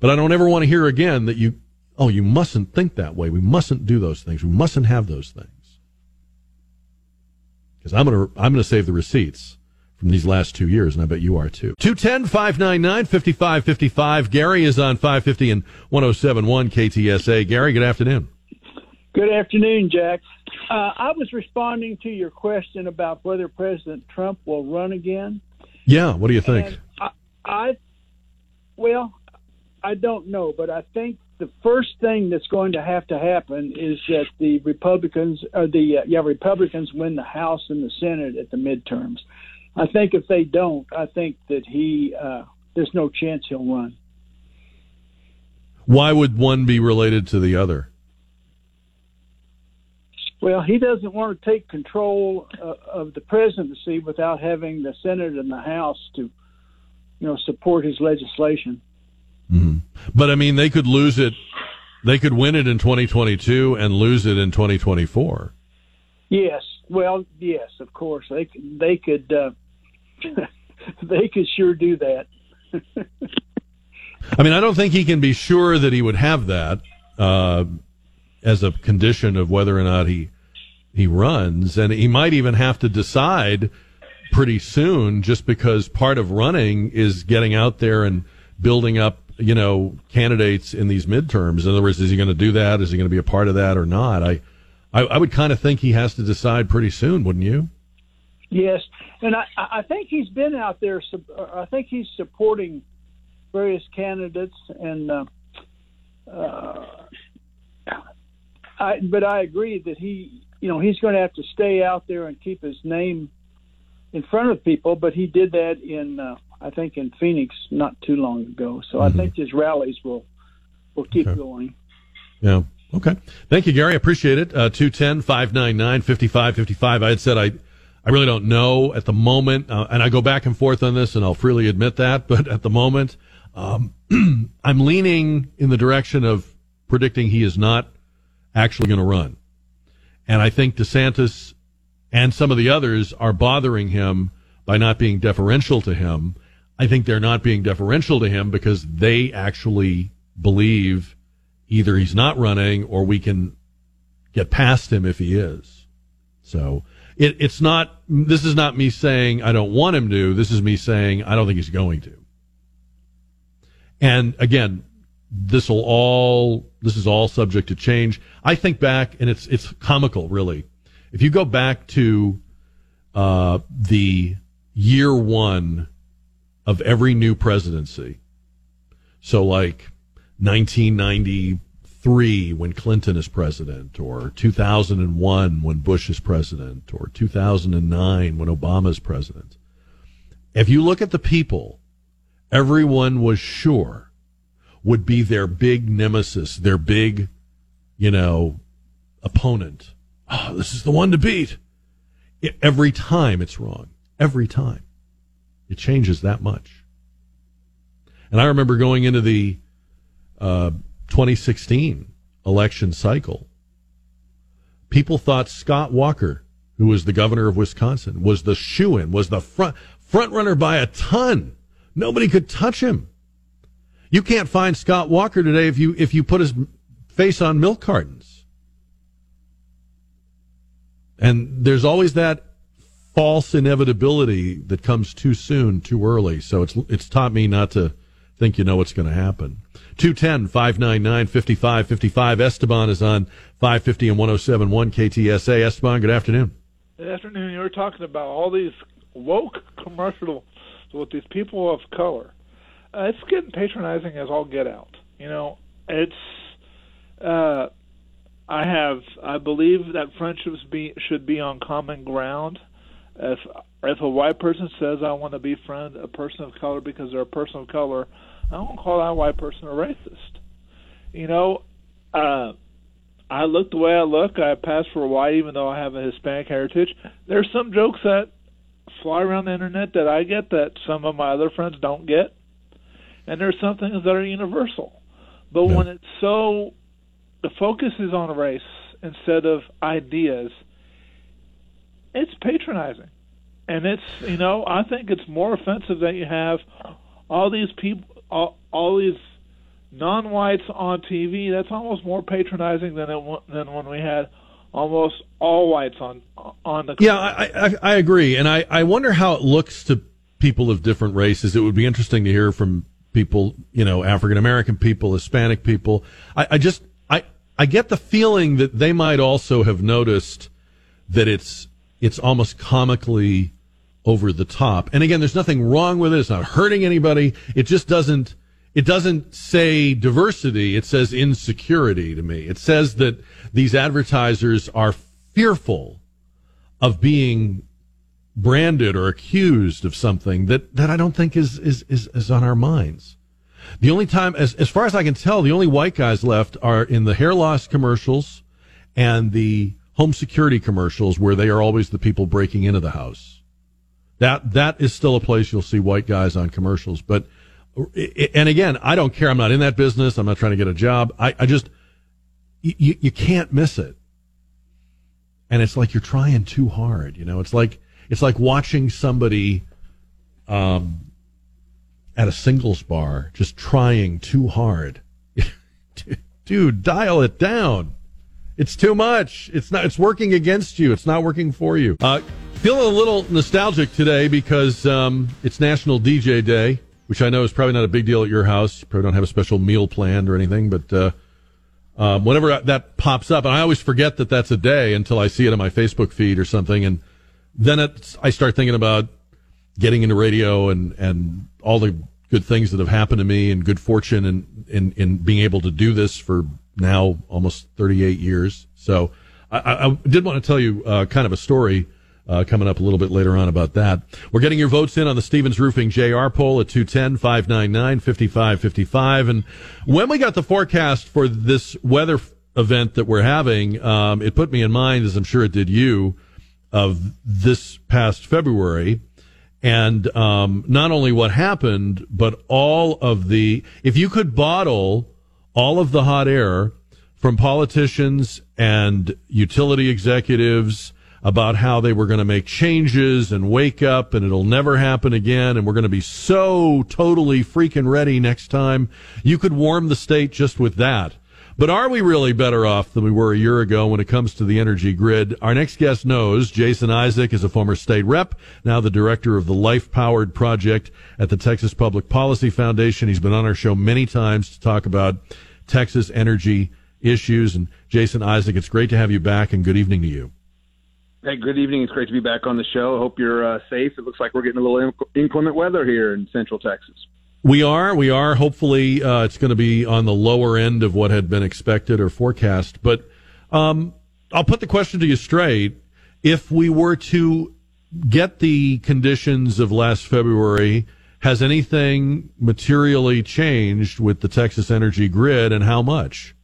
but I don't ever want to hear again that you, oh, you mustn't think that way. We mustn't do those things. We mustn't have those things. Because I'm going to, I'm going to save the receipts from these last two years, and I bet you are too. 210 599 5555. Gary is on 550 and 1071 KTSA. Gary, good afternoon. Good afternoon, Jack. Uh, I was responding to your question about whether President Trump will run again. Yeah, what do you think? I, I, well, I don't know, but I think the first thing that's going to have to happen is that the Republicans, or the uh, yeah Republicans, win the House and the Senate at the midterms. I think if they don't, I think that he uh, there's no chance he'll run. Why would one be related to the other? Well, he doesn't want to take control uh, of the presidency without having the Senate and the House to, you know, support his legislation. Mm-hmm. But I mean, they could lose it. They could win it in 2022 and lose it in 2024. Yes. Well, yes, of course they could- they could uh, they could sure do that. I mean, I don't think he can be sure that he would have that uh, as a condition of whether or not he he runs, and he might even have to decide pretty soon, just because part of running is getting out there and building up, you know, candidates in these midterms. In other words, is he going to do that? Is he going to be a part of that or not? I I, I would kind of think he has to decide pretty soon, wouldn't you? Yes, and I, I think he's been out there. uh, I think he's supporting various candidates, and uh, uh, I. But I agree that he, you know, he's going to have to stay out there and keep his name in front of people. But he did that in, uh, I think, in Phoenix not too long ago. So I think his rallies will will keep going. Yeah. Okay. Thank you, Gary. I appreciate it. Uh, 210 599 5555. I had said I, I really don't know at the moment, uh, and I go back and forth on this, and I'll freely admit that, but at the moment, um, I'm leaning in the direction of predicting he is not actually going to run. And I think DeSantis and some of the others are bothering him by not being deferential to him. I think they're not being deferential to him because they actually believe either he's not running or we can get past him if he is. So it, it's not, this is not me saying I don't want him to. This is me saying I don't think he's going to. And again, this will all, this is all subject to change. I think back and it's, it's comical really. If you go back to, uh, the year one of every new presidency. So like 1993 when Clinton is president, or 2001 when Bush is president, or 2009 when Obama is president. If you look at the people, everyone was sure would be their big nemesis, their big, you know, opponent. Oh, this is the one to beat. I- Every time it's wrong. Every time. It changes that much. And I remember going into the uh, 2016 election cycle, people thought Scott Walker, who was the governor of Wisconsin, was the shoo in, was the front front runner by a ton. Nobody could touch him. You can't find Scott Walker today if you if you put his face on milk cartons. And there's always that false inevitability that comes too soon, too early. So it's it's taught me not to think you know what's going to happen. 210 599 5555. Esteban is on 550 and 1071 KTSA. Esteban, good afternoon. Good afternoon. You were talking about all these woke commercials with these people of color. Uh, it's getting patronizing as all get out. You know, it's. Uh, I have. I believe that friendships be should be on common ground. If if a white person says I want to befriend a person of color because they're a person of color, I don't call that white person a racist. You know, uh, I look the way I look. I pass for white even though I have a Hispanic heritage. There's some jokes that fly around the internet that I get that some of my other friends don't get, and there's some things that are universal. But when it's so, the focus is on race instead of ideas. It's patronizing, and it's you know I think it's more offensive that you have all these people, all, all these non-whites on TV. That's almost more patronizing than it, than when we had almost all whites on on the. Yeah, I, I, I agree, and I, I wonder how it looks to people of different races. It would be interesting to hear from people, you know, African American people, Hispanic people. I, I just I I get the feeling that they might also have noticed that it's it's almost comically over the top. And again, there's nothing wrong with it. It's not hurting anybody. It just doesn't it doesn't say diversity. It says insecurity to me. It says that these advertisers are fearful of being branded or accused of something that, that I don't think is, is, is, is on our minds. The only time, as, as far as I can tell, the only white guys left are in the hair loss commercials and the home security commercials where they are always the people breaking into the house. That, that is still a place you'll see white guys on commercials. But, and again, I don't care. I'm not in that business. I'm not trying to get a job. I, I just, you, you can't miss it. And it's like you're trying too hard. You know, it's like, it's like watching somebody, um, at a singles bar just trying too hard. Dude, dial it down. It's too much. It's not. It's working against you. It's not working for you. Uh, feeling a little nostalgic today because um, it's National DJ Day, which I know is probably not a big deal at your house. You probably don't have a special meal planned or anything, but uh, um, whenever that pops up, and I always forget that that's a day until I see it on my Facebook feed or something, and then I start thinking about getting into radio and and all the good things that have happened to me and good fortune and in, in being able to do this for now almost 38 years. So I, I did want to tell you uh, kind of a story uh, coming up a little bit later on about that. We're getting your votes in on the Stevens Roofing JR poll at 210 599 5555. And when we got the forecast for this weather event that we're having, um, it put me in mind, as I'm sure it did you, of this past February and um, not only what happened, but all of the. If you could bottle all of the hot air from politicians and utility executives about how they were going to make changes and wake up and it'll never happen again and we're going to be so totally freaking ready next time, you could warm the state just with that. But are we really better off than we were a year ago when it comes to the energy grid? Our next guest knows. Jason Isaac is a former state rep, now the director of the Life Powered Project at the Texas Public Policy Foundation. He's been on our show many times to talk about Texas energy issues. And Jason Isaac, it's great to have you back and good evening to you. Hey, good evening. It's great to be back on the show. I hope you're uh, safe. It looks like we're getting a little inclement weather here in central Texas. We are. We are. Hopefully, uh, it's going to be on the lower end of what had been expected or forecast. But um, I'll put the question to you straight. If we were to get the conditions of last February, has anything materially changed with the Texas energy grid and how much?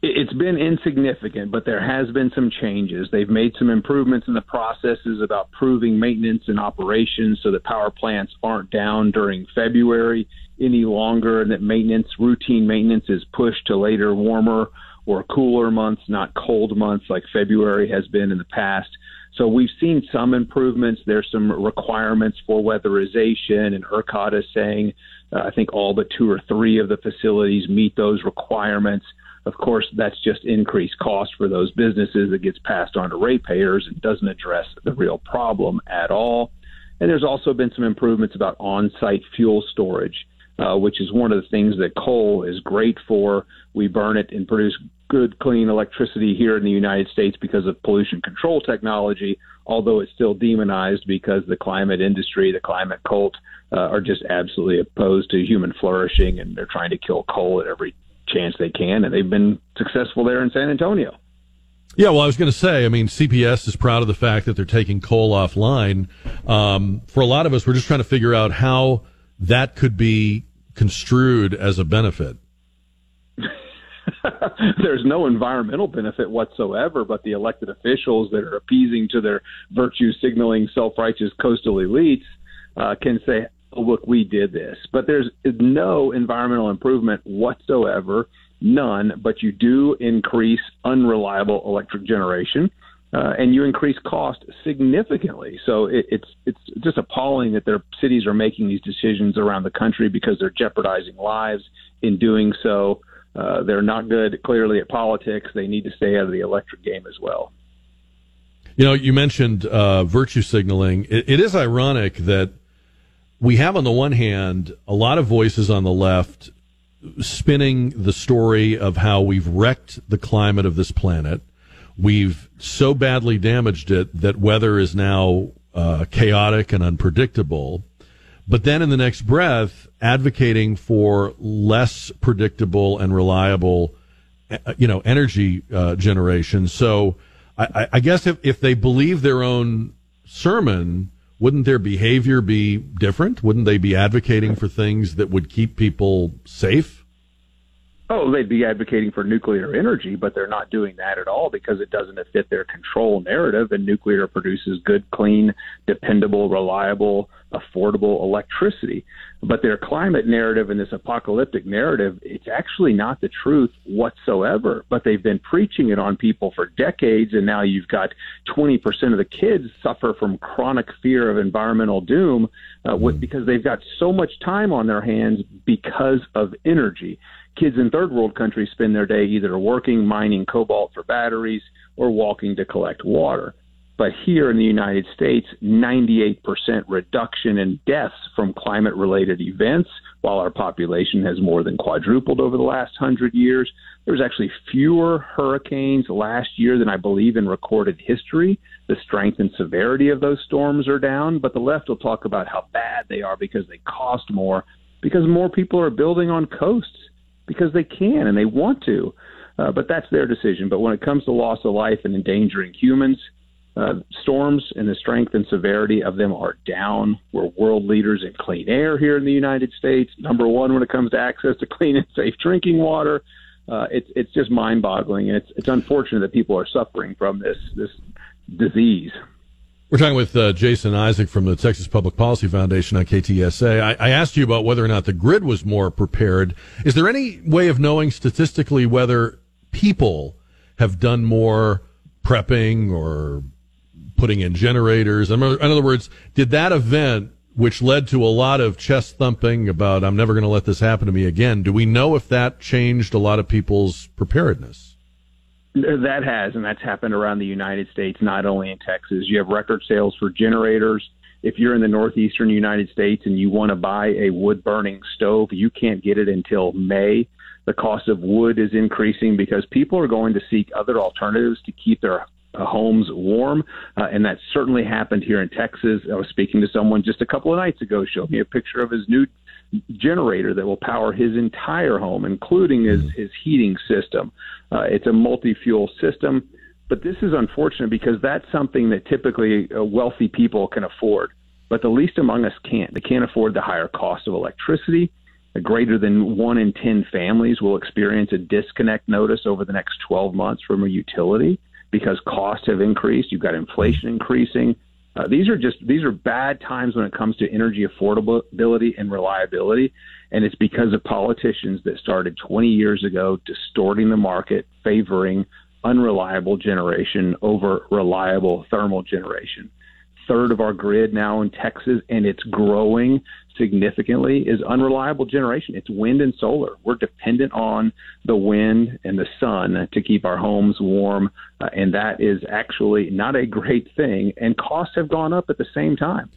It's been insignificant, but there has been some changes. They've made some improvements in the processes about proving maintenance and operations so that power plants aren't down during February any longer and that maintenance, routine maintenance is pushed to later warmer or cooler months, not cold months like February has been in the past. So we've seen some improvements. There's some requirements for weatherization, and ERCOT is saying uh, I think all but two or three of the facilities meet those requirements. Of course, that's just increased cost for those businesses that gets passed on to ratepayers and doesn't address the real problem at all. And there's also been some improvements about on site fuel storage, uh, which is one of the things that coal is great for. We burn it and produce good, clean electricity here in the United States because of pollution control technology, although it's still demonized because the climate industry, the climate cult, uh, are just absolutely opposed to human flourishing and they're trying to kill coal at every chance they can, and they've been successful there in San Antonio. Yeah, well, I was going to say, I mean, CPS is proud of the fact that they're taking coal offline. Um, for a lot of us, we're just trying to figure out how that could be construed as a benefit. There's no environmental benefit whatsoever, but the elected officials that are appeasing to their virtue signaling self righteous coastal elites uh, can say, oh, look, we did this. But there's no environmental improvement whatsoever, none, but you do increase unreliable electric generation. Uh, and you increase cost significantly. So it, it's it's just appalling that their cities are making these decisions around the country because they're jeopardizing lives in doing so. Uh, they're not good, clearly, at politics. They need to stay out of the electric game as well. You know, you mentioned uh, virtue signaling. It, it is ironic that we have on the one hand a lot of voices on the left spinning the story of how we've wrecked the climate of this planet. We've so badly damaged it that weather is now uh, chaotic and unpredictable. But then in the next breath, advocating for less predictable and reliable, uh, you know, energy uh, generation. So I, I guess if, if they believe their own sermon, wouldn't their behavior be different? Wouldn't they be advocating for things that would keep people safe? Oh, they'd be advocating for nuclear energy, but they're not doing that at all because it doesn't fit their control narrative. And nuclear produces good, clean, dependable, reliable, affordable electricity. But their climate narrative and this apocalyptic narrative, it's actually not the truth whatsoever. But they've been preaching it on people for decades, and now you've got 20% of the kids suffer from chronic fear of environmental doom uh, with, because they've got so much time on their hands because of energy kids in third world countries spend their day either working mining cobalt for batteries or walking to collect water. But here in the United States, 98% reduction in deaths from climate related events, while our population has more than quadrupled over the last hundred years. There's actually fewer hurricanes last year than I believe in recorded history. The strength and severity of those storms are down, but the left will talk about how bad they are because they cost more, because more people are building on coasts because they can and they want to. Uh, but that's their decision. But when it comes to loss of life and endangering humans, uh, storms and the strength and severity of them are down. We're world leaders in clean air here in the United States. Number one when it comes to access to clean and safe drinking water. Uh, it's it's just mind-boggling, and it's it's unfortunate that people are suffering from this this disease. We're talking with uh, Jason Isaac from the Texas Public Policy Foundation on KTSA. I, I, asked you about whether or not the grid was more prepared. Is there any way of knowing statistically whether people have done more prepping or putting in generators? In other words, did that event, which led to a lot of chest thumping about "I'm never going to let this happen to me again," do we know if that changed a lot of people's preparedness? That has, and that's happened around the United States, not only in Texas. You have record sales for generators. If you're in the northeastern United States and you want to buy a wood burning stove, you can't get it until May. The cost of wood is increasing because people are going to seek other alternatives to keep their homes warm, uh, and that certainly happened here in Texas. I was speaking to someone just a couple of nights ago, showed me a picture of his new generator that will power his entire home, including his, mm-hmm. his heating system. Uh, it's a multi fuel system. But this is unfortunate because that's something that typically uh, wealthy people can afford. But the least among us can't. They can't afford the higher cost of electricity. A greater than one in 10 families will experience a disconnect notice over the next 12 months from a utility because costs have increased. You've got inflation increasing. Uh, these are just these are bad times when it comes to energy affordability and reliability, and it's because of politicians that started 20 years ago distorting the market, favoring unreliable generation over reliable thermal generation third of our grid now in Texas, and it's growing significantly, is unreliable generation. It's wind and solar. We're dependent on the wind and the sun to keep our homes warm, uh, and that is actually not a great thing. And costs have gone up at the same time.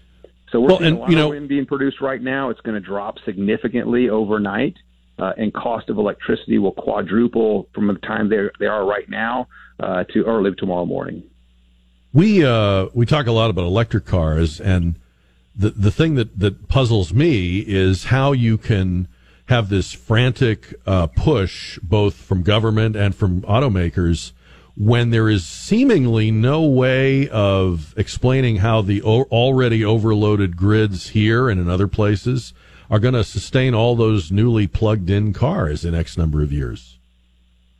So we're well, seeing and, a lot you know, of wind being produced right now. It's going to drop significantly overnight. Uh, and cost of electricity will quadruple from the time they they are right now uh, to early tomorrow morning. We uh, we talk a lot about electric cars, and the the thing that that puzzles me is how you can have this frantic uh, push both from government and from automakers when there is seemingly no way of explaining how the o- already overloaded grids here and in other places are going to sustain all those newly plugged in cars in X number of years.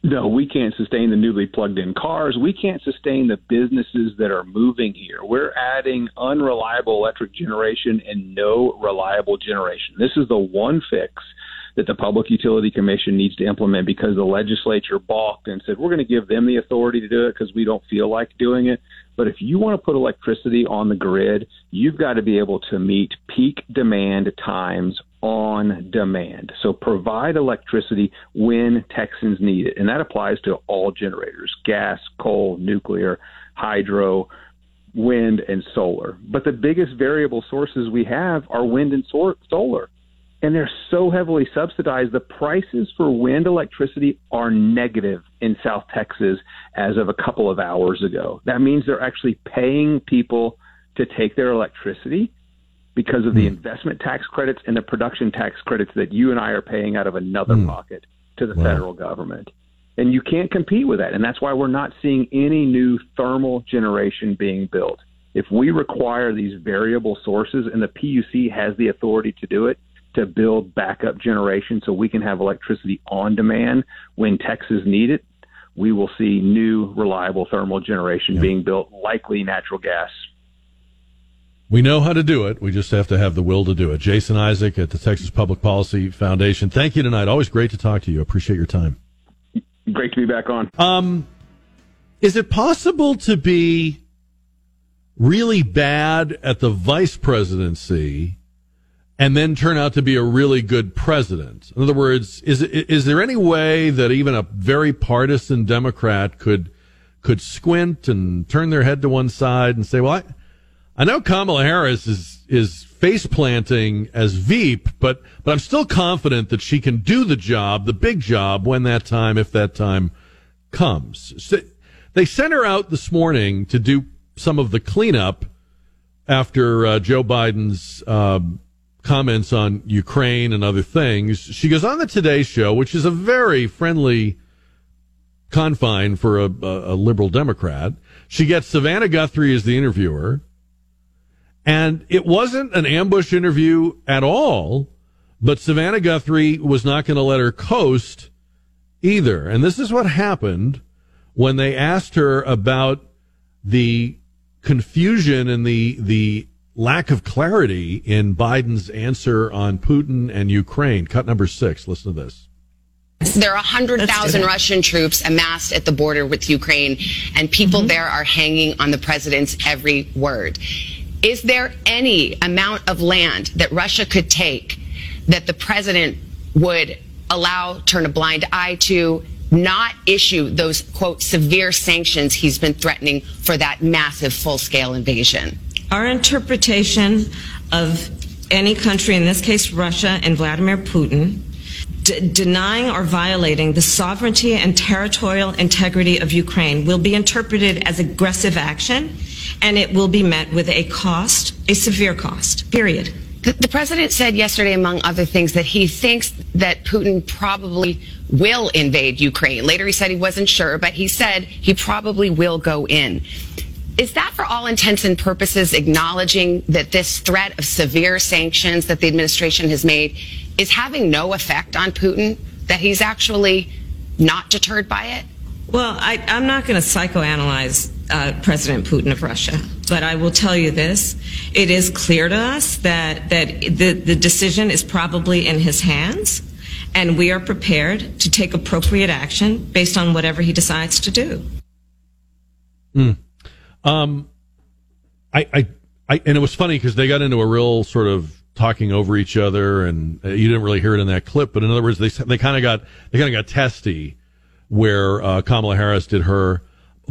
No, we can't sustain the newly plugged in cars. We can't sustain the businesses that are moving here. We're adding unreliable electric generation and no reliable generation. This is the one fix that the Public Utility Commission needs to implement because the legislature balked and said, we're going to give them the authority to do it because we don't feel like doing it. But if you want to put electricity on the grid, you've got to be able to meet peak demand times on demand. So provide electricity when Texans need it. And that applies to all generators gas, coal, nuclear, hydro, wind, and solar. But the biggest variable sources we have are wind and solar. And they're so heavily subsidized. The prices for wind electricity are negative in South Texas as of a couple of hours ago. That means they're actually paying people to take their electricity because of the hmm. investment tax credits and the production tax credits that you and I are paying out of another mm. pocket to the wow. federal government. And you can't compete with that. And that's why we're not seeing any new thermal generation being built. If we require these variable sources, and the PUC has the authority to do it, to build backup generation so we can have electricity on demand when Texas need it, we will see new reliable thermal generation being built, likely natural gas. We know how to do it. We just have to have the will to do it. Jason Isaac at the Texas Public Policy Foundation. Thank you tonight. Always great to talk to you. Appreciate your time. Great to be back on. Um, is it possible to be really bad at the vice presidency and then turn out to be a really good president? In other words, is is there any way that even a very partisan Democrat could could squint and turn their head to one side and say, "Well, I, I know Kamala Harris is is face planting as Veep, but but I'm still confident that she can do the job, the big job, when that time, if that time comes." So they sent her out this morning to do some of the cleanup after uh, Joe Biden's um, comments on Ukraine and other things. She goes on the Today Show, which is a very friendly confine for a, a, liberal Democrat. She gets Savannah Guthrie as the interviewer. And it wasn't an ambush interview at all, but Savannah Guthrie was not going to let her coast either. And this is what happened when they asked her about the confusion and the, the lack of clarity in Biden's answer on Putin and Ukraine. Cut number six. Listen to this. There are 100,000 Russian troops amassed at the border with Ukraine, and people there are hanging on the president's every word. Is there any amount of land that Russia could take that the president would allow, turn a blind eye to, not issue those, quote, severe sanctions he's been threatening for that massive full scale invasion? Our interpretation of any country, in this case Russia and Vladimir Putin, d- denying or violating the sovereignty and territorial integrity of Ukraine will be interpreted as aggressive action and it will be met with a cost, a severe cost, period. The, the president said yesterday, among other things, that he thinks that Putin probably will invade Ukraine. Later, he said he wasn't sure, but he said he probably will go in. Is that, for all intents and purposes, acknowledging that this threat of severe sanctions that the administration has made is having no effect on Putin? That he's actually not deterred by it? Well, I, I'm not going to psychoanalyze uh, President Putin of Russia, but I will tell you this: it is clear to us that that the, the decision is probably in his hands, and we are prepared to take appropriate action based on whatever he decides to do. Mm. Um, I, I, I, and it was funny because they got into a real sort of talking over each other, and uh, you didn't really hear it in that clip. But in other words, they they kind of got they kind of got testy, where uh, Kamala Harris did her.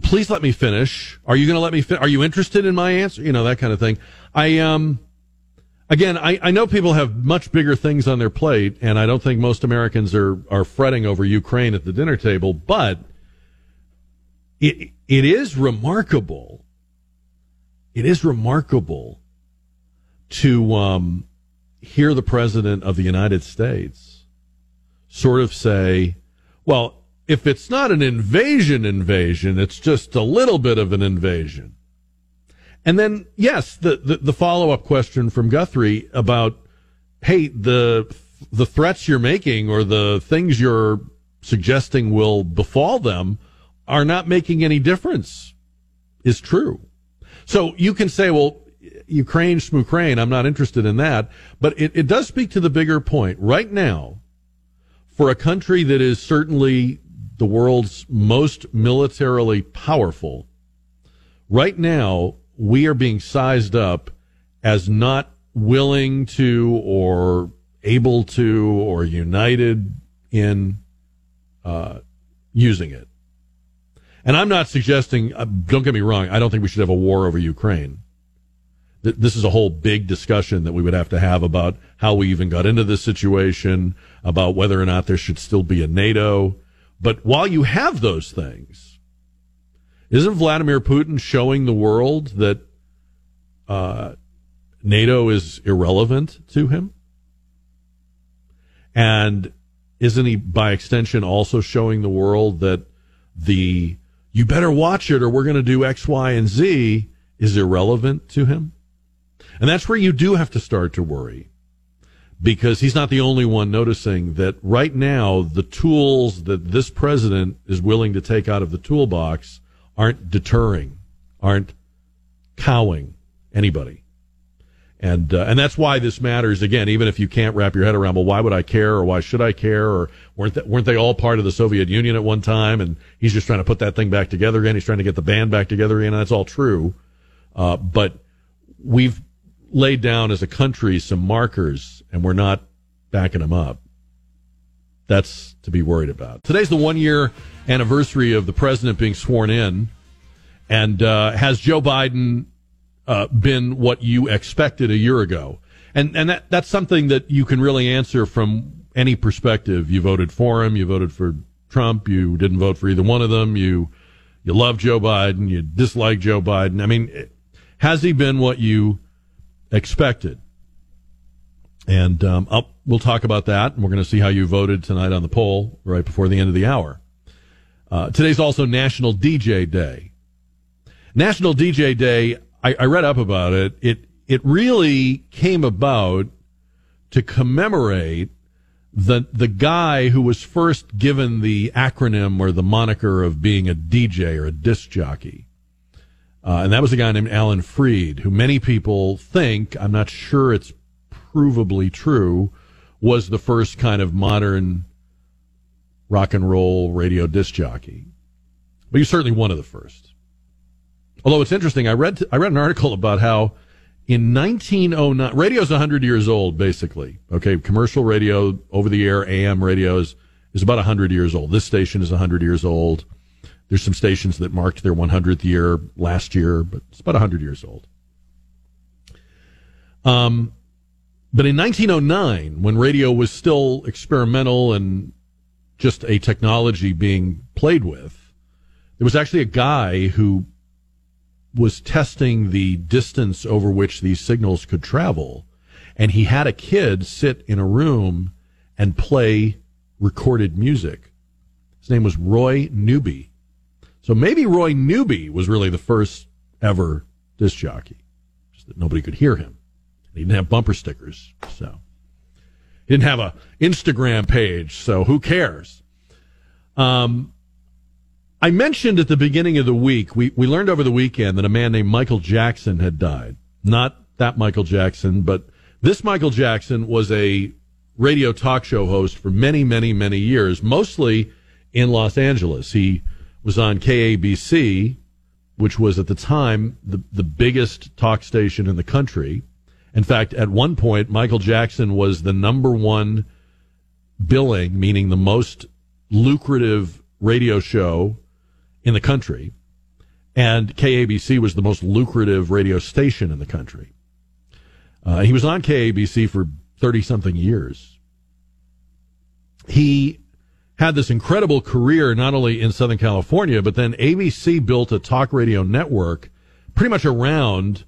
Please let me finish. Are you going to let me? Fin- Are you interested in my answer? You know that kind of thing. I um, again, I, I know people have much bigger things on their plate, and I don't think most Americans are are fretting over Ukraine at the dinner table, but it it is remarkable. It is remarkable to um, hear the president of the United States sort of say, "Well, if it's not an invasion, invasion, it's just a little bit of an invasion." And then, yes, the the, the follow up question from Guthrie about, "Hey, the the threats you're making or the things you're suggesting will befall them." Are not making any difference is true. So you can say, well, Ukraine, Schmukraine, I'm not interested in that. But it, it does speak to the bigger point. Right now, for a country that is certainly the world's most militarily powerful, right now, we are being sized up as not willing to or able to or united in uh, using it. And I'm not suggesting, uh, don't get me wrong, I don't think we should have a war over Ukraine. Th- this is a whole big discussion that we would have to have about how we even got into this situation, about whether or not there should still be a NATO. But while you have those things, isn't Vladimir Putin showing the world that uh, NATO is irrelevant to him? And isn't he, by extension, also showing the world that the you better watch it or we're going to do X, Y, and Z is irrelevant to him. And that's where you do have to start to worry because he's not the only one noticing that right now the tools that this president is willing to take out of the toolbox aren't deterring, aren't cowing anybody. And uh, and that's why this matters again even if you can't wrap your head around well why would I care or why should I care or weren't they, weren't they all part of the Soviet Union at one time and he's just trying to put that thing back together again he's trying to get the band back together again and that's all true uh, but we've laid down as a country some markers and we're not backing them up. That's to be worried about. Today's the one year anniversary of the president being sworn in. And uh, has Joe Biden uh, been what you expected a year ago? And and that that's something that you can really answer from any perspective. You voted for him. You voted for Trump. You didn't vote for either one of them. You you love Joe Biden. You dislike Joe Biden. I mean, has he been what you expected? And um, I'll, we'll talk about that, and we're going to see how you voted tonight on the poll right before the end of the hour. Uh, today's also National DJ Day. National DJ Day. I, I read up about it. It it really came about to commemorate the the guy who was first given the acronym or the moniker of being a DJ or a disc jockey. Uh, and that was a guy named Alan Freed, who many people think, I'm not sure it's provably true, was the first kind of modern rock and roll radio disc jockey. But he's certainly one of the first. Although it's interesting, I read I read an article about how in 1909, radio's 100 years old, basically. Okay, commercial radio, over the air AM radios is about 100 years old. This station is 100 years old. There's some stations that marked their 100th year last year, but it's about 100 years old. Um, but in 1909, when radio was still experimental and just a technology being played with, there was actually a guy who was testing the distance over which these signals could travel. And he had a kid sit in a room and play recorded music. His name was Roy Newby. So maybe Roy Newby was really the first ever disc jockey, just that nobody could hear him. He didn't have bumper stickers, so he didn't have a Instagram page. So who cares? Um, I mentioned at the beginning of the week we we learned over the weekend that a man named Michael Jackson had died. Not that Michael Jackson, but this Michael Jackson was a radio talk show host for many, many, many years, mostly in Los Angeles. He was on KABC, which was at the time the, the biggest talk station in the country. In fact, at one point, Michael Jackson was the number one billing, meaning the most lucrative radio show in the country. And KABC was the most lucrative radio station in the country. Uh, he was on KABC for 30 something years. He had this incredible career not only in Southern California, but then ABC built a talk radio network pretty much around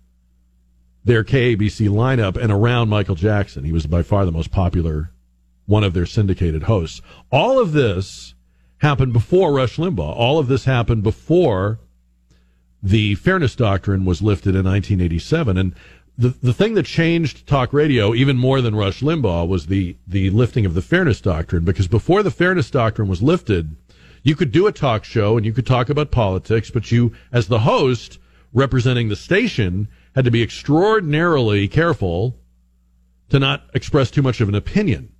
their KABC lineup and around Michael Jackson. He was by far the most popular one of their syndicated hosts. All of this happened before Rush Limbaugh. All of this happened before the Fairness Doctrine was lifted in 1987. And the the thing that changed talk radio even more than Rush Limbaugh was the the lifting of the fairness doctrine because before the fairness doctrine was lifted, you could do a talk show and you could talk about politics, but you as the host representing the station had to be extraordinarily careful to not express too much of an opinion.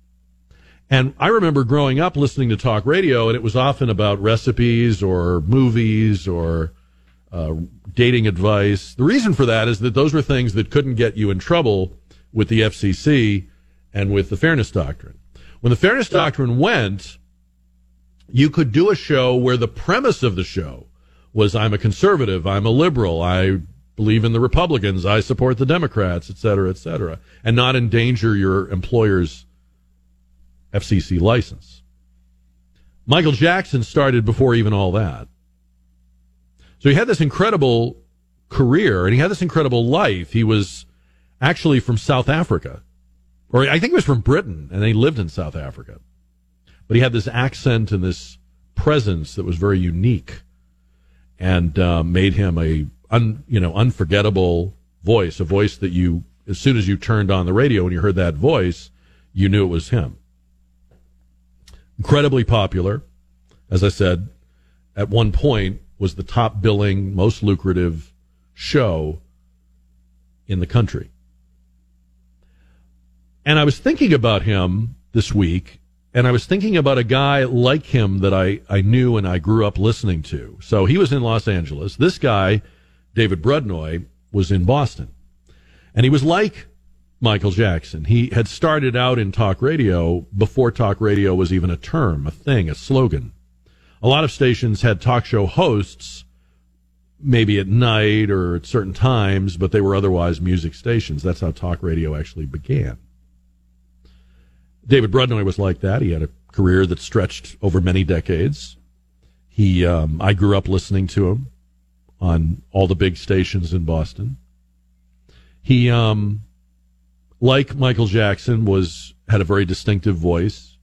And I remember growing up listening to talk radio and it was often about recipes or movies or uh, dating advice. The reason for that is that those were things that couldn't get you in trouble with the FCC and with the Fairness Doctrine. When the Fairness Doctrine went, you could do a show where the premise of the show was I'm a conservative, I'm a liberal, I believe in the Republicans, I support the Democrats, et cetera, et cetera, and not endanger your employer's FCC license. Michael Jackson started before even all that. So he had this incredible career and he had this incredible life. He was actually from South Africa, or I think he was from Britain, and he lived in South Africa. But he had this accent and this presence that was very unique and uh, made him a, un, you know, unforgettable voice, a voice that you, as soon as you turned on the radio and you heard that voice, you knew it was him. Incredibly popular, as I said, at one point was the top billing, most lucrative show in the country. And I was thinking about him this week, and I was thinking about a guy like him that I, I knew and I grew up listening to. So he was in Los Angeles. This guy, David Brudnoy, was in Boston. And he was like Michael Jackson. He had started out in talk radio before talk radio was even a term, a thing, a slogan. A lot of stations had talk show hosts, maybe at night or at certain times, but they were otherwise music stations. That's how talk radio actually began. David Brudnoy was like that. He had a career that stretched over many decades. He, um, I grew up listening to him on all the big stations in Boston. He, um, like Michael Jackson, was had a very distinctive voice,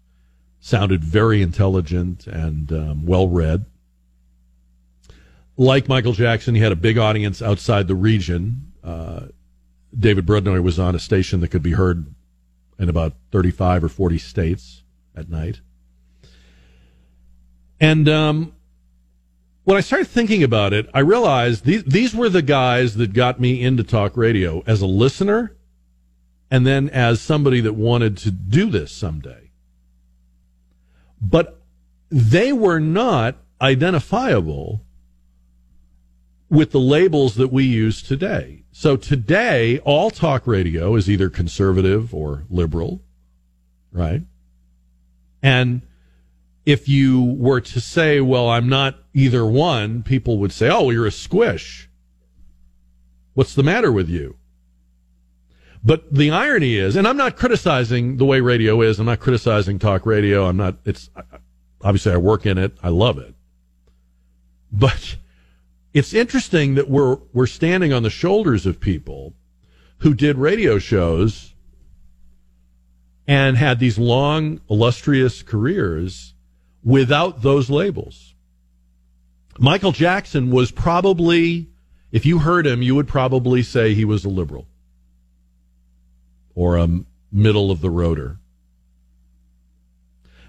sounded very intelligent and um, well read. Like Michael Jackson, he had a big audience outside the region. Uh, David Brudnoy was on a station that could be heard in about 35 or 40 states at night. And um, when I started thinking about it, I realized these, these were the guys that got me into talk radio as a listener and then as somebody that wanted to do this someday. But they were not identifiable with the labels that we use today. So today, all talk radio is either conservative or liberal, right? And if you were to say, well, I'm not either one, people would say, oh, you're a squish. What's the matter with you? But the irony is, and I'm not criticizing the way radio is. I'm not criticizing talk radio. I'm not, it's, obviously I work in it. I love it. But it's interesting that we're we're standing on the shoulders of people who did radio shows and had these long illustrious careers without those labels. Michael Jackson was probably if you heard him you would probably say he was a liberal or a middle of the roader.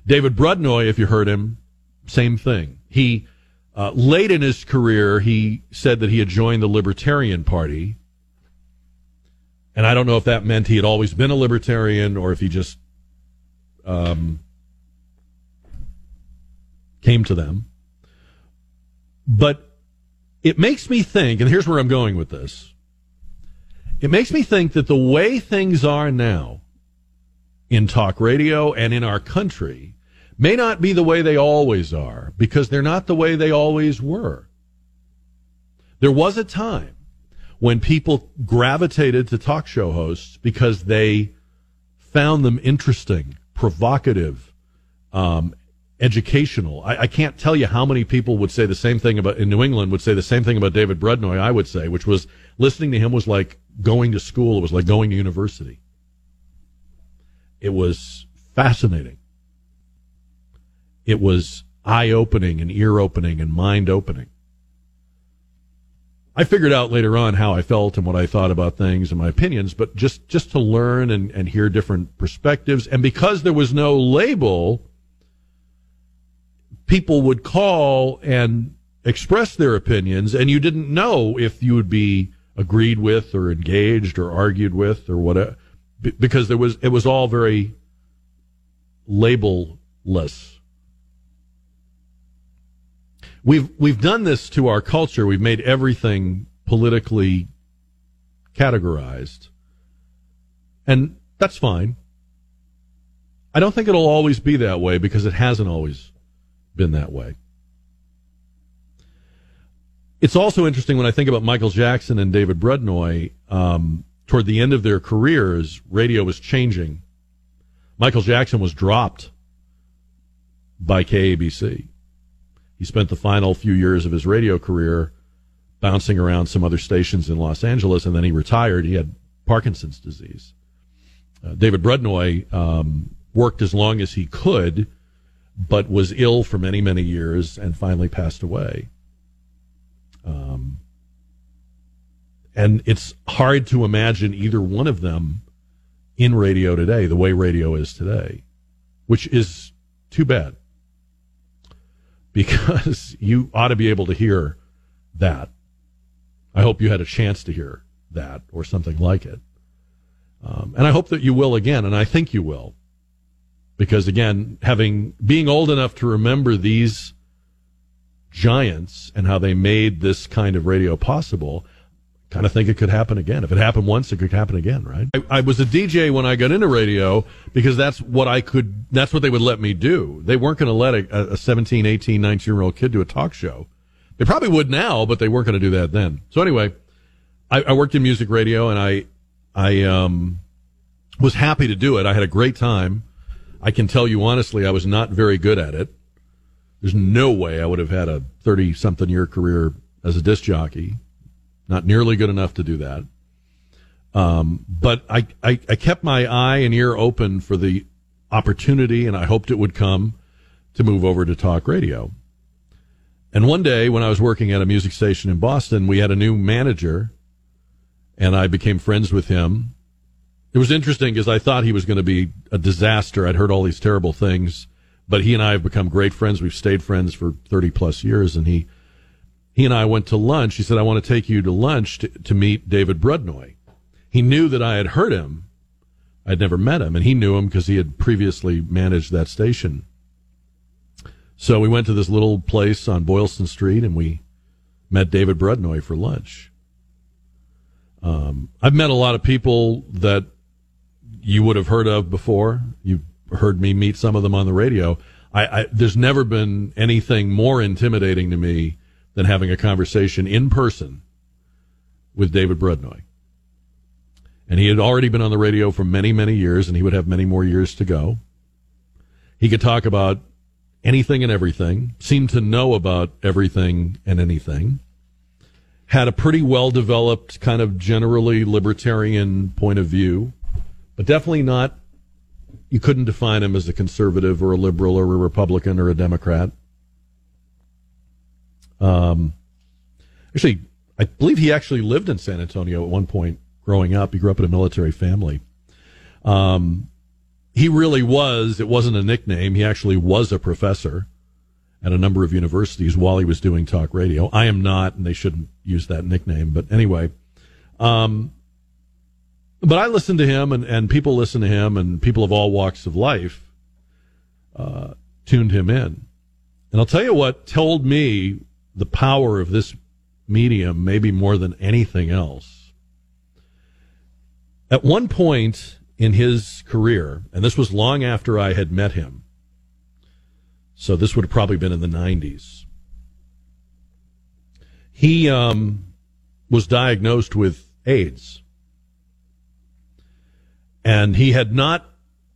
David Brudnoy if you heard him same thing. He uh, late in his career, he said that he had joined the Libertarian Party. And I don't know if that meant he had always been a libertarian or if he just um, came to them. But it makes me think, and here's where I'm going with this it makes me think that the way things are now in talk radio and in our country may not be the way they always are because they're not the way they always were. There was a time when people gravitated to talk show hosts because they found them interesting, provocative, um, educational. I, I, can't tell you how many people would say the same thing about in New England would say the same thing about David Brudnoy. I would say, which was listening to him was like going to school. It was like going to university. It was fascinating it was eye opening and ear opening and mind opening. I figured out later on how I felt and what I thought about things and my opinions, but just, just to learn and, and hear different perspectives. And because there was no label, people would call and express their opinions, and you didn't know if you would be agreed with or engaged or argued with or whatever, because there was, it was all very labelless. We've we've done this to our culture. We've made everything politically categorized. And that's fine. I don't think it'll always be that way because it hasn't always been that way. It's also interesting when I think about Michael Jackson and David Brudnoy. Um, toward the end of their careers, radio was changing. Michael Jackson was dropped by KABC. He spent the final few years of his radio career bouncing around some other stations in Los Angeles, and then he retired. He had Parkinson's disease. Uh, David Brudnoy um, worked as long as he could, but was ill for many, many years and finally passed away. Um, and it's hard to imagine either one of them in radio today, the way radio is today, which is too bad because you ought to be able to hear that. I hope you had a chance to hear that or something like it. Um, and I hope that you will again, and I think you will. Because again, having being old enough to remember these giants and how they made this kind of radio possible, kind of think it could happen again. If it happened once, it could happen again, right? I, I was a DJ when I got into radio because that's what I could, that's what they would let me do. They weren't going to let a, a 17, 18, 19 year old kid do a talk show. They probably would now, but they weren't going to do that then. So anyway, I, I worked in music radio and I, I, um, was happy to do it. I had a great time. I can tell you honestly, I was not very good at it. There's no way I would have had a 30 something year career as a disc jockey. Not nearly good enough to do that. Um, but I, I, I kept my eye and ear open for the opportunity, and I hoped it would come to move over to talk radio. And one day when I was working at a music station in Boston, we had a new manager, and I became friends with him. It was interesting because I thought he was going to be a disaster. I'd heard all these terrible things, but he and I have become great friends. We've stayed friends for 30 plus years, and he he and I went to lunch. He said, I want to take you to lunch to, to meet David Brudnoy. He knew that I had heard him. I'd never met him, and he knew him because he had previously managed that station. So we went to this little place on Boylston Street, and we met David Brudnoy for lunch. Um, I've met a lot of people that you would have heard of before. You've heard me meet some of them on the radio. I, I, there's never been anything more intimidating to me than having a conversation in person with David Brudnoy. And he had already been on the radio for many, many years, and he would have many more years to go. He could talk about anything and everything, seemed to know about everything and anything, had a pretty well developed, kind of generally libertarian point of view, but definitely not, you couldn't define him as a conservative or a liberal or a Republican or a Democrat. Um, actually, I believe he actually lived in San Antonio at one point growing up. He grew up in a military family. Um, he really was, it wasn't a nickname. He actually was a professor at a number of universities while he was doing talk radio. I am not, and they shouldn't use that nickname. But anyway, um, but I listen to him, and, and people listen to him, and people of all walks of life uh, tuned him in. And I'll tell you what told me the power of this medium, maybe more than anything else. At one point in his career, and this was long after I had met him, so this would have probably been in the 90s, he um, was diagnosed with AIDS. And he had not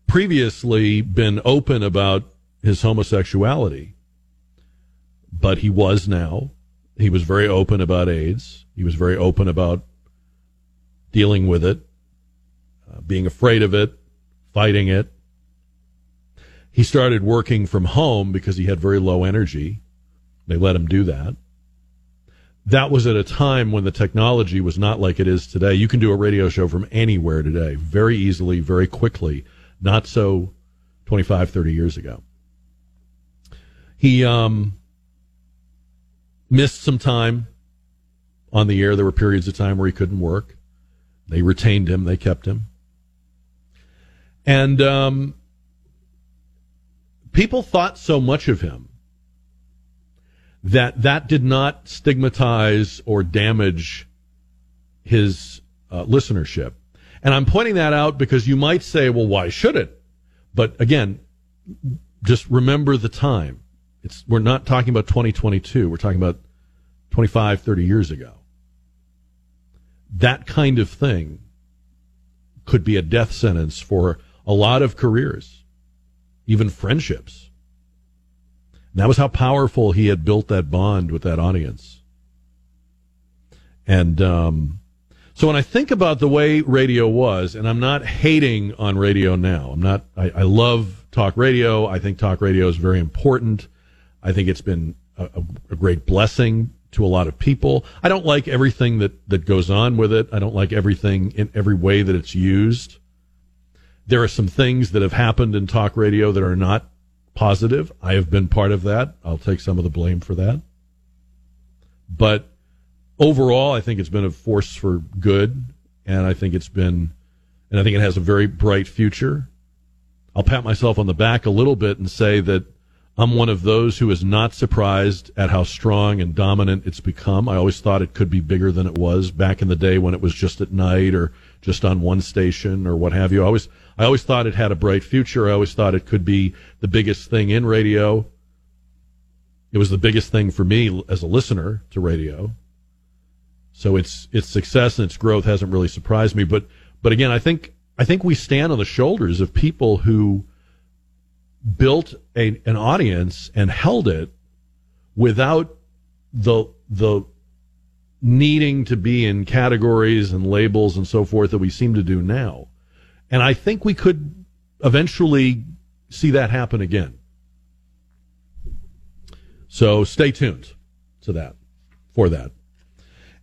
previously been open about his homosexuality but he was now. He was very open about AIDS. He was very open about dealing with it, uh, being afraid of it, fighting it. He started working from home because he had very low energy. They let him do that. That was at a time when the technology was not like it is today. You can do a radio show from anywhere today very easily, very quickly. Not so 25, 30 years ago. He, um, missed some time on the air. There were periods of time where he couldn't work. They retained him, they kept him. And um, people thought so much of him that that did not stigmatize or damage his uh, listenership. And I'm pointing that out because you might say, well, why should it? But again, just remember the time. It's, we're not talking about 2022. We're talking about 25, 30 years ago. That kind of thing could be a death sentence for a lot of careers, even friendships. That was how powerful he had built that bond with that audience. And um, so when I think about the way radio was, and I'm not hating on radio now, I'm not, I, I love talk radio. I think talk radio is very important. I think it's been a, a great blessing to a lot of people. I don't like everything that, that goes on with it. I don't like everything in every way that it's used. There are some things that have happened in talk radio that are not positive. I have been part of that. I'll take some of the blame for that. But overall, I think it's been a force for good, and I think it's been, and I think it has a very bright future. I'll pat myself on the back a little bit and say that I'm one of those who is not surprised at how strong and dominant it's become. I always thought it could be bigger than it was back in the day when it was just at night or just on one station or what have you. I always, I always thought it had a bright future. I always thought it could be the biggest thing in radio. It was the biggest thing for me as a listener to radio. So its its success and its growth hasn't really surprised me. But but again, I think I think we stand on the shoulders of people who built a, an audience and held it without the the needing to be in categories and labels and so forth that we seem to do now. And I think we could eventually see that happen again. So stay tuned to that for that.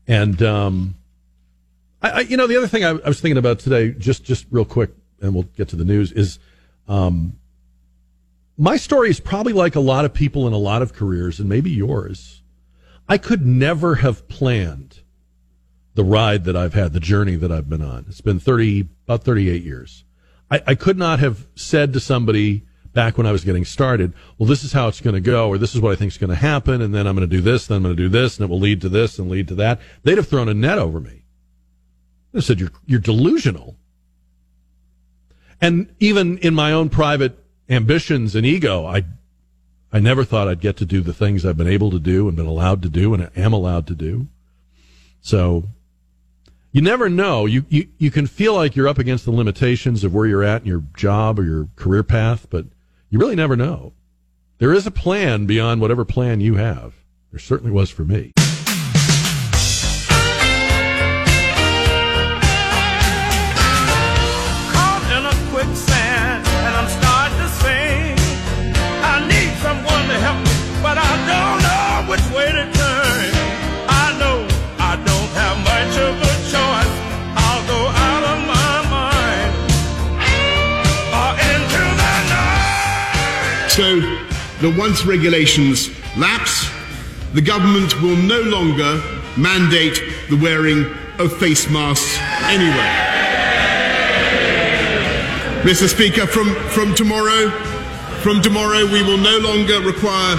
And um, I, I, you know, the other thing I, I, was thinking about today, just just real quick, and we'll get to the news, is um, my story is probably like a lot of people in a lot of careers, and maybe yours. I could never have planned the ride that I've had, the journey that I've been on. It's been thirty, about thirty-eight years. I, I could not have said to somebody back when I was getting started, well, this is how it's going to go, or this is what I think is going to happen, and then I'm going to do this, then I'm going to do this, and it will lead to this and lead to that. They'd have thrown a net over me. They said, you're, you're delusional. And even in my own private ambitions and ego, I, I never thought I'd get to do the things I've been able to do and been allowed to do and am allowed to do. So you never know. You, you, you can feel like you're up against the limitations of where you're at in your job or your career path, but you really never know. There is a plan beyond whatever plan you have. There certainly was for me. The once regulations lapse, the government will no longer mandate the wearing of face masks anywhere. Mr. Speaker, from, from tomorrow, from tomorrow we will no longer require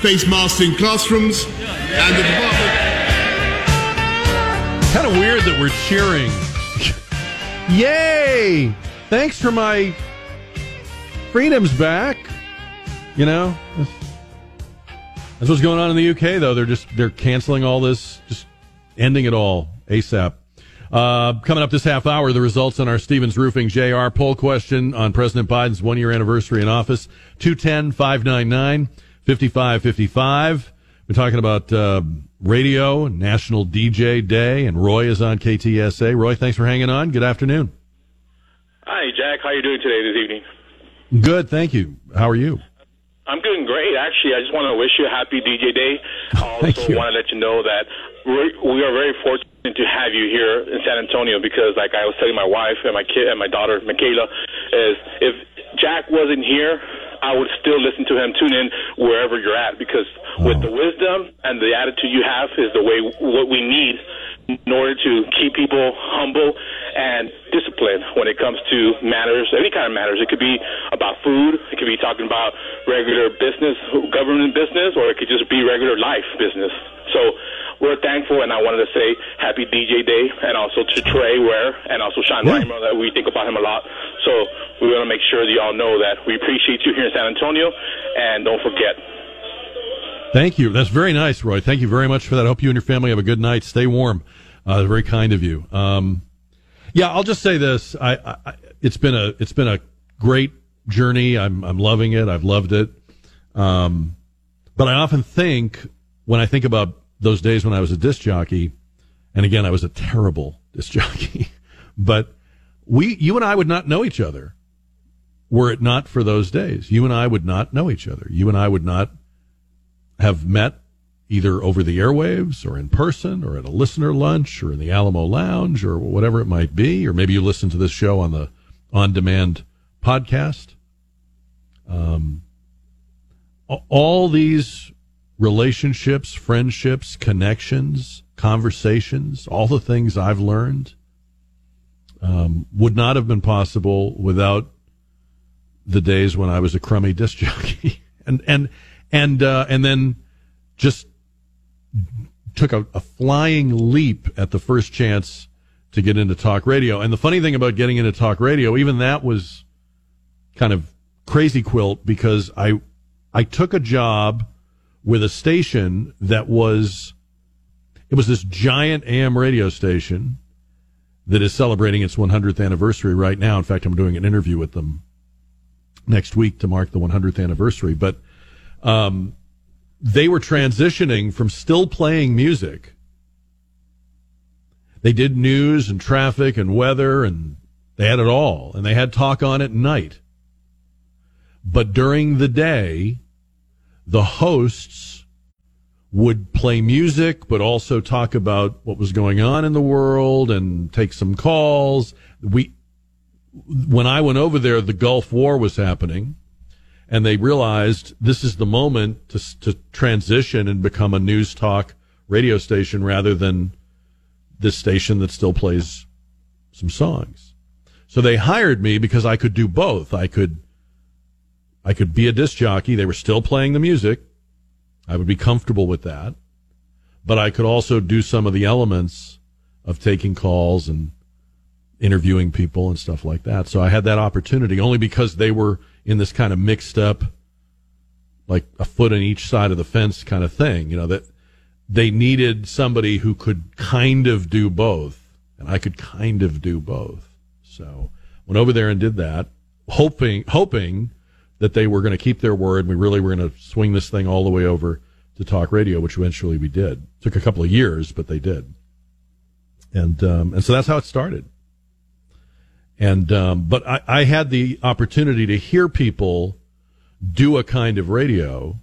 face masks in classrooms and the department. Kind of weird that we're cheering. Yay! Thanks for my freedoms back. You know, that's what's going on in the UK. Though they're just they're canceling all this, just ending it all asap. Uh, coming up this half hour, the results on our Stevens Roofing JR poll question on President Biden's one year anniversary in office 210 599 5555. We're talking about uh, radio, National DJ Day, and Roy is on KTSA. Roy, thanks for hanging on. Good afternoon. Hi, Jack. How are you doing today this evening? Good, thank you. How are you? I'm doing great, actually. I just want to wish you a happy DJ Day. I also want to let you know that we are very fortunate to have you here in San Antonio because, like I was telling my wife and my kid and my daughter, Michaela, is if Jack wasn't here, I would still listen to him. Tune in wherever you're at because with the wisdom and the attitude you have is the way what we need in order to keep people humble and disciplined when it comes to matters, any kind of matters. It could be about food, it could be talking about regular business, government business, or it could just be regular life business. So we're thankful, and I wanted to say happy DJ Day, and also to Trey Ware, and also Sean yeah. Reimer, that we think about him a lot. So we want to make sure that y'all know that we appreciate you here in San Antonio, and don't forget. Thank you. That's very nice, Roy. Thank you very much for that. I hope you and your family have a good night. Stay warm. Uh, very kind of you. Um, yeah, I'll just say this. I, I, it's been a it's been a great journey. I'm I'm loving it. I've loved it. Um, but I often think when I think about those days when I was a disc jockey, and again I was a terrible disc jockey, but we you and I would not know each other were it not for those days. You and I would not know each other. You and I would not have met either over the airwaves or in person or at a listener lunch or in the Alamo Lounge or whatever it might be, or maybe you listen to this show on the on demand podcast. Um, all these relationships, friendships, connections, conversations, all the things I've learned um, would not have been possible without the days when I was a crummy disc jockey, and and and uh, and then just took a, a flying leap at the first chance to get into talk radio. And the funny thing about getting into talk radio, even that was kind of crazy quilt because I I took a job with a station that was it was this giant AM radio station that is celebrating its 100th anniversary right now. In fact, I'm doing an interview with them next week to mark the 100th anniversary. But um, they were transitioning from still playing music. They did news and traffic and weather and they had it all and they had talk on at night. But during the day, the hosts would play music, but also talk about what was going on in the world and take some calls. We, when I went over there, the Gulf War was happening and they realized this is the moment to, to transition and become a news talk radio station rather than this station that still plays some songs. So they hired me because I could do both. I could, I could be a disc jockey. They were still playing the music. I would be comfortable with that, but I could also do some of the elements of taking calls and interviewing people and stuff like that. So I had that opportunity only because they were in this kind of mixed up, like a foot on each side of the fence kind of thing. You know, that they needed somebody who could kind of do both, and I could kind of do both. So went over there and did that, hoping hoping that they were going to keep their word. We really were going to swing this thing all the way over to talk radio, which eventually we did. Took a couple of years, but they did. And um, and so that's how it started. And um, but I, I had the opportunity to hear people do a kind of radio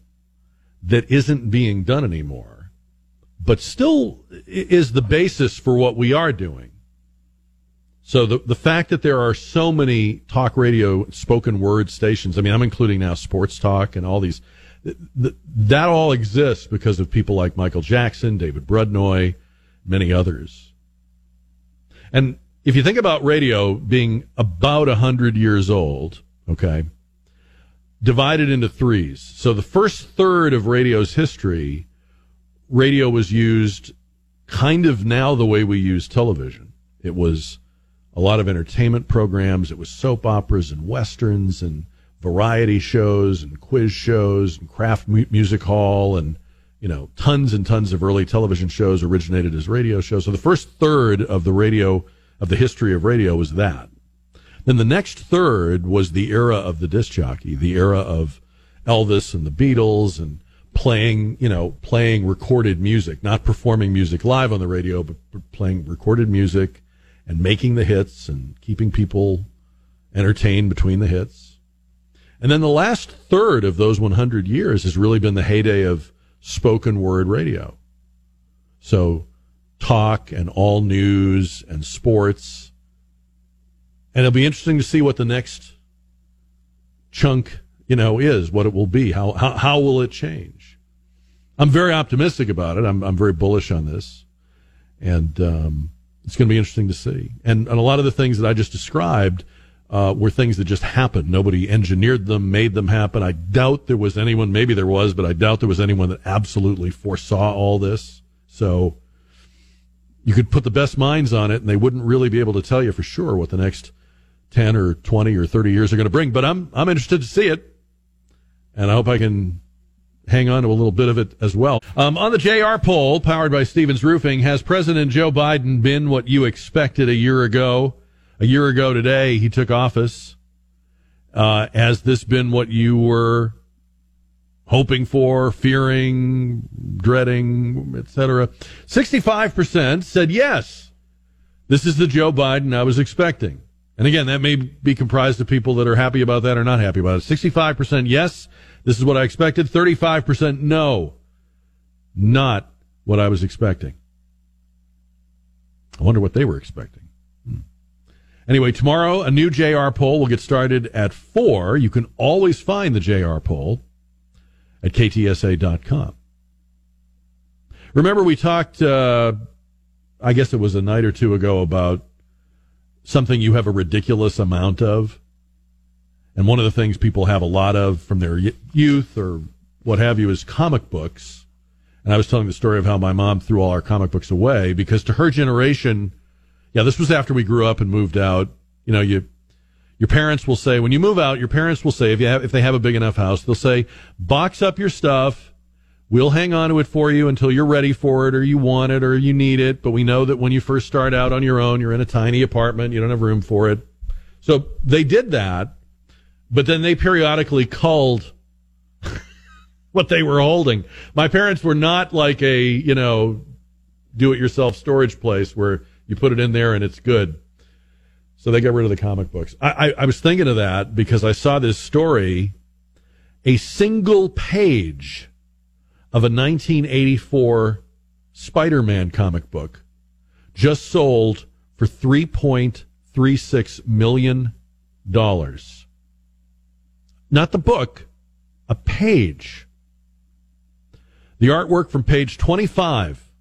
that isn't being done anymore, but still is the basis for what we are doing. So the the fact that there are so many talk radio spoken word stations, I mean, I'm including now sports talk and all these, that, that all exists because of people like Michael Jackson, David Brudnoy, many others. And if you think about radio being about 100 years old, okay, divided into threes. So the first third of radio's history, radio was used kind of now the way we use television. It was a lot of entertainment programs. It was soap operas and westerns and variety shows and quiz shows and Kraft Music Hall and you know tons and tons of early television shows originated as radio shows. So the first third of the radio of the history of radio was that. Then the next third was the era of the disc jockey, the era of Elvis and the Beatles and playing, you know, playing recorded music, not performing music live on the radio, but playing recorded music and making the hits and keeping people entertained between the hits. And then the last third of those 100 years has really been the heyday of spoken word radio. So talk and all news and sports. And it'll be interesting to see what the next chunk, you know, is, what it will be. How, how, how will it change? I'm very optimistic about it. I'm, I'm very bullish on this. And, um, it's going to be interesting to see. And, and a lot of the things that I just described, uh, were things that just happened. Nobody engineered them, made them happen. I doubt there was anyone, maybe there was, but I doubt there was anyone that absolutely foresaw all this. So, you could put the best minds on it and they wouldn't really be able to tell you for sure what the next 10 or 20 or 30 years are going to bring. But I'm, I'm interested to see it. And I hope I can hang on to a little bit of it as well. Um, on the JR poll, powered by Stevens Roofing, has President Joe Biden been what you expected a year ago? A year ago today, he took office. Uh, has this been what you were hoping for, fearing, dreading, etc. 65% said yes. This is the Joe Biden I was expecting. And again, that may be comprised of people that are happy about that or not happy about it. 65% yes, this is what I expected. 35% no. Not what I was expecting. I wonder what they were expecting. Hmm. Anyway, tomorrow a new JR poll will get started at 4. You can always find the JR poll at ktsa.com. Remember, we talked, uh, I guess it was a night or two ago, about something you have a ridiculous amount of. And one of the things people have a lot of from their youth or what have you is comic books. And I was telling the story of how my mom threw all our comic books away because to her generation, yeah, this was after we grew up and moved out. You know, you, your parents will say, when you move out, your parents will say, if you have, if they have a big enough house, they'll say, box up your stuff. We'll hang on to it for you until you're ready for it or you want it or you need it. But we know that when you first start out on your own, you're in a tiny apartment. You don't have room for it. So they did that, but then they periodically culled what they were holding. My parents were not like a, you know, do it yourself storage place where you put it in there and it's good. So they got rid of the comic books. I, I, I was thinking of that because I saw this story, a single page of a 1984 Spider-Man comic book just sold for 3.36 million dollars. Not the book, a page. The artwork from page 25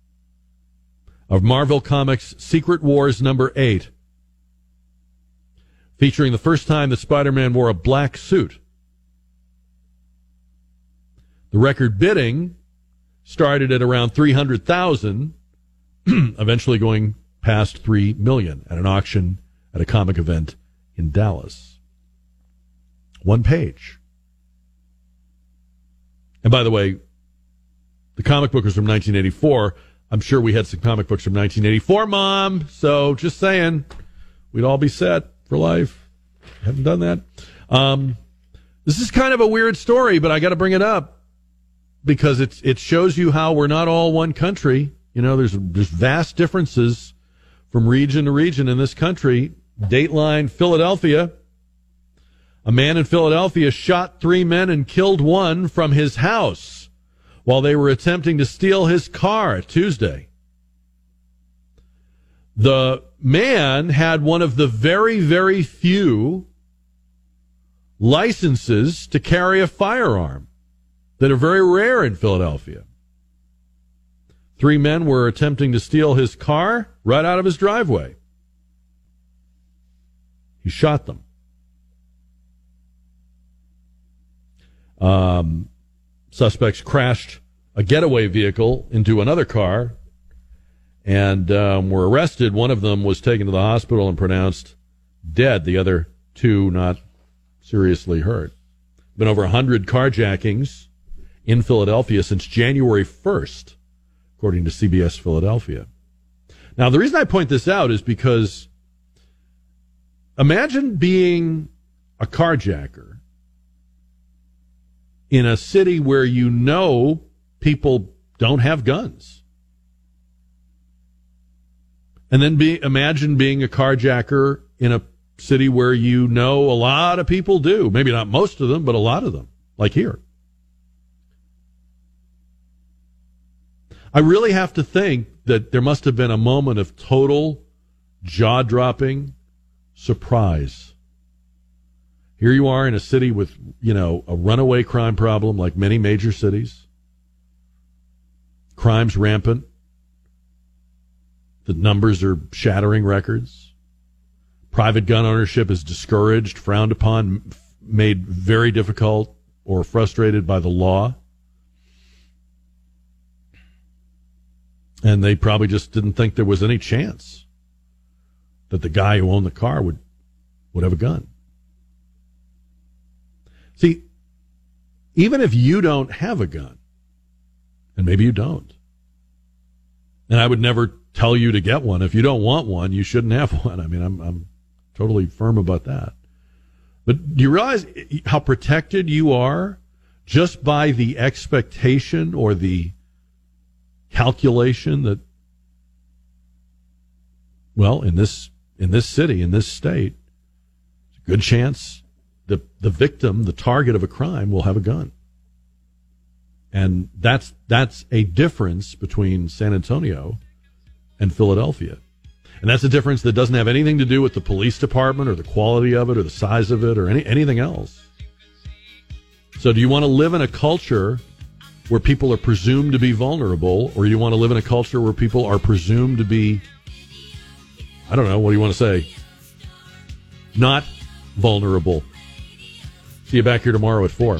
of Marvel Comics Secret Wars number 8 featuring the first time that Spider-Man wore a black suit. The record bidding started at around 300,000, eventually going past 3 million at an auction at a comic event in Dallas. One page. And by the way, the comic book was from 1984. I'm sure we had some comic books from 1984, Mom. So just saying, we'd all be set for life. Haven't done that. Um, this is kind of a weird story, but I got to bring it up because it's it shows you how we're not all one country. You know, there's there's vast differences from region to region in this country. Dateline Philadelphia. A man in Philadelphia shot three men and killed one from his house while they were attempting to steal his car Tuesday. The man had one of the very, very few licenses to carry a firearm that are very rare in Philadelphia. Three men were attempting to steal his car right out of his driveway. He shot them. Um, suspects crashed a getaway vehicle into another car and um, were arrested. One of them was taken to the hospital and pronounced dead. The other two not seriously hurt. Been over 100 carjackings in Philadelphia since January 1st, according to CBS Philadelphia. Now, the reason I point this out is because imagine being a carjacker in a city where you know people don't have guns. And then be, imagine being a carjacker in a city where you know a lot of people do. Maybe not most of them, but a lot of them, like here. I really have to think that there must have been a moment of total jaw dropping surprise. Here you are in a city with, you know, a runaway crime problem like many major cities. Crime's rampant. The numbers are shattering records. Private gun ownership is discouraged, frowned upon, made very difficult or frustrated by the law. And they probably just didn't think there was any chance that the guy who owned the car would, would have a gun. See, even if you don't have a gun, and maybe you don't, and I would never tell you to get one. If you don't want one, you shouldn't have one. I mean, I'm, I'm totally firm about that. But do you realize how protected you are just by the expectation or the calculation that, well, in this in this city, in this state, a good chance the the victim, the target of a crime, will have a gun. And that's that's a difference between San Antonio and Philadelphia. And that's a difference that doesn't have anything to do with the police department or the quality of it or the size of it or any, anything else. So, do you want to live in a culture where people are presumed to be vulnerable, or you want to live in a culture where people are presumed to be, I don't know, what do you want to say? Not vulnerable. See you back here tomorrow at 4.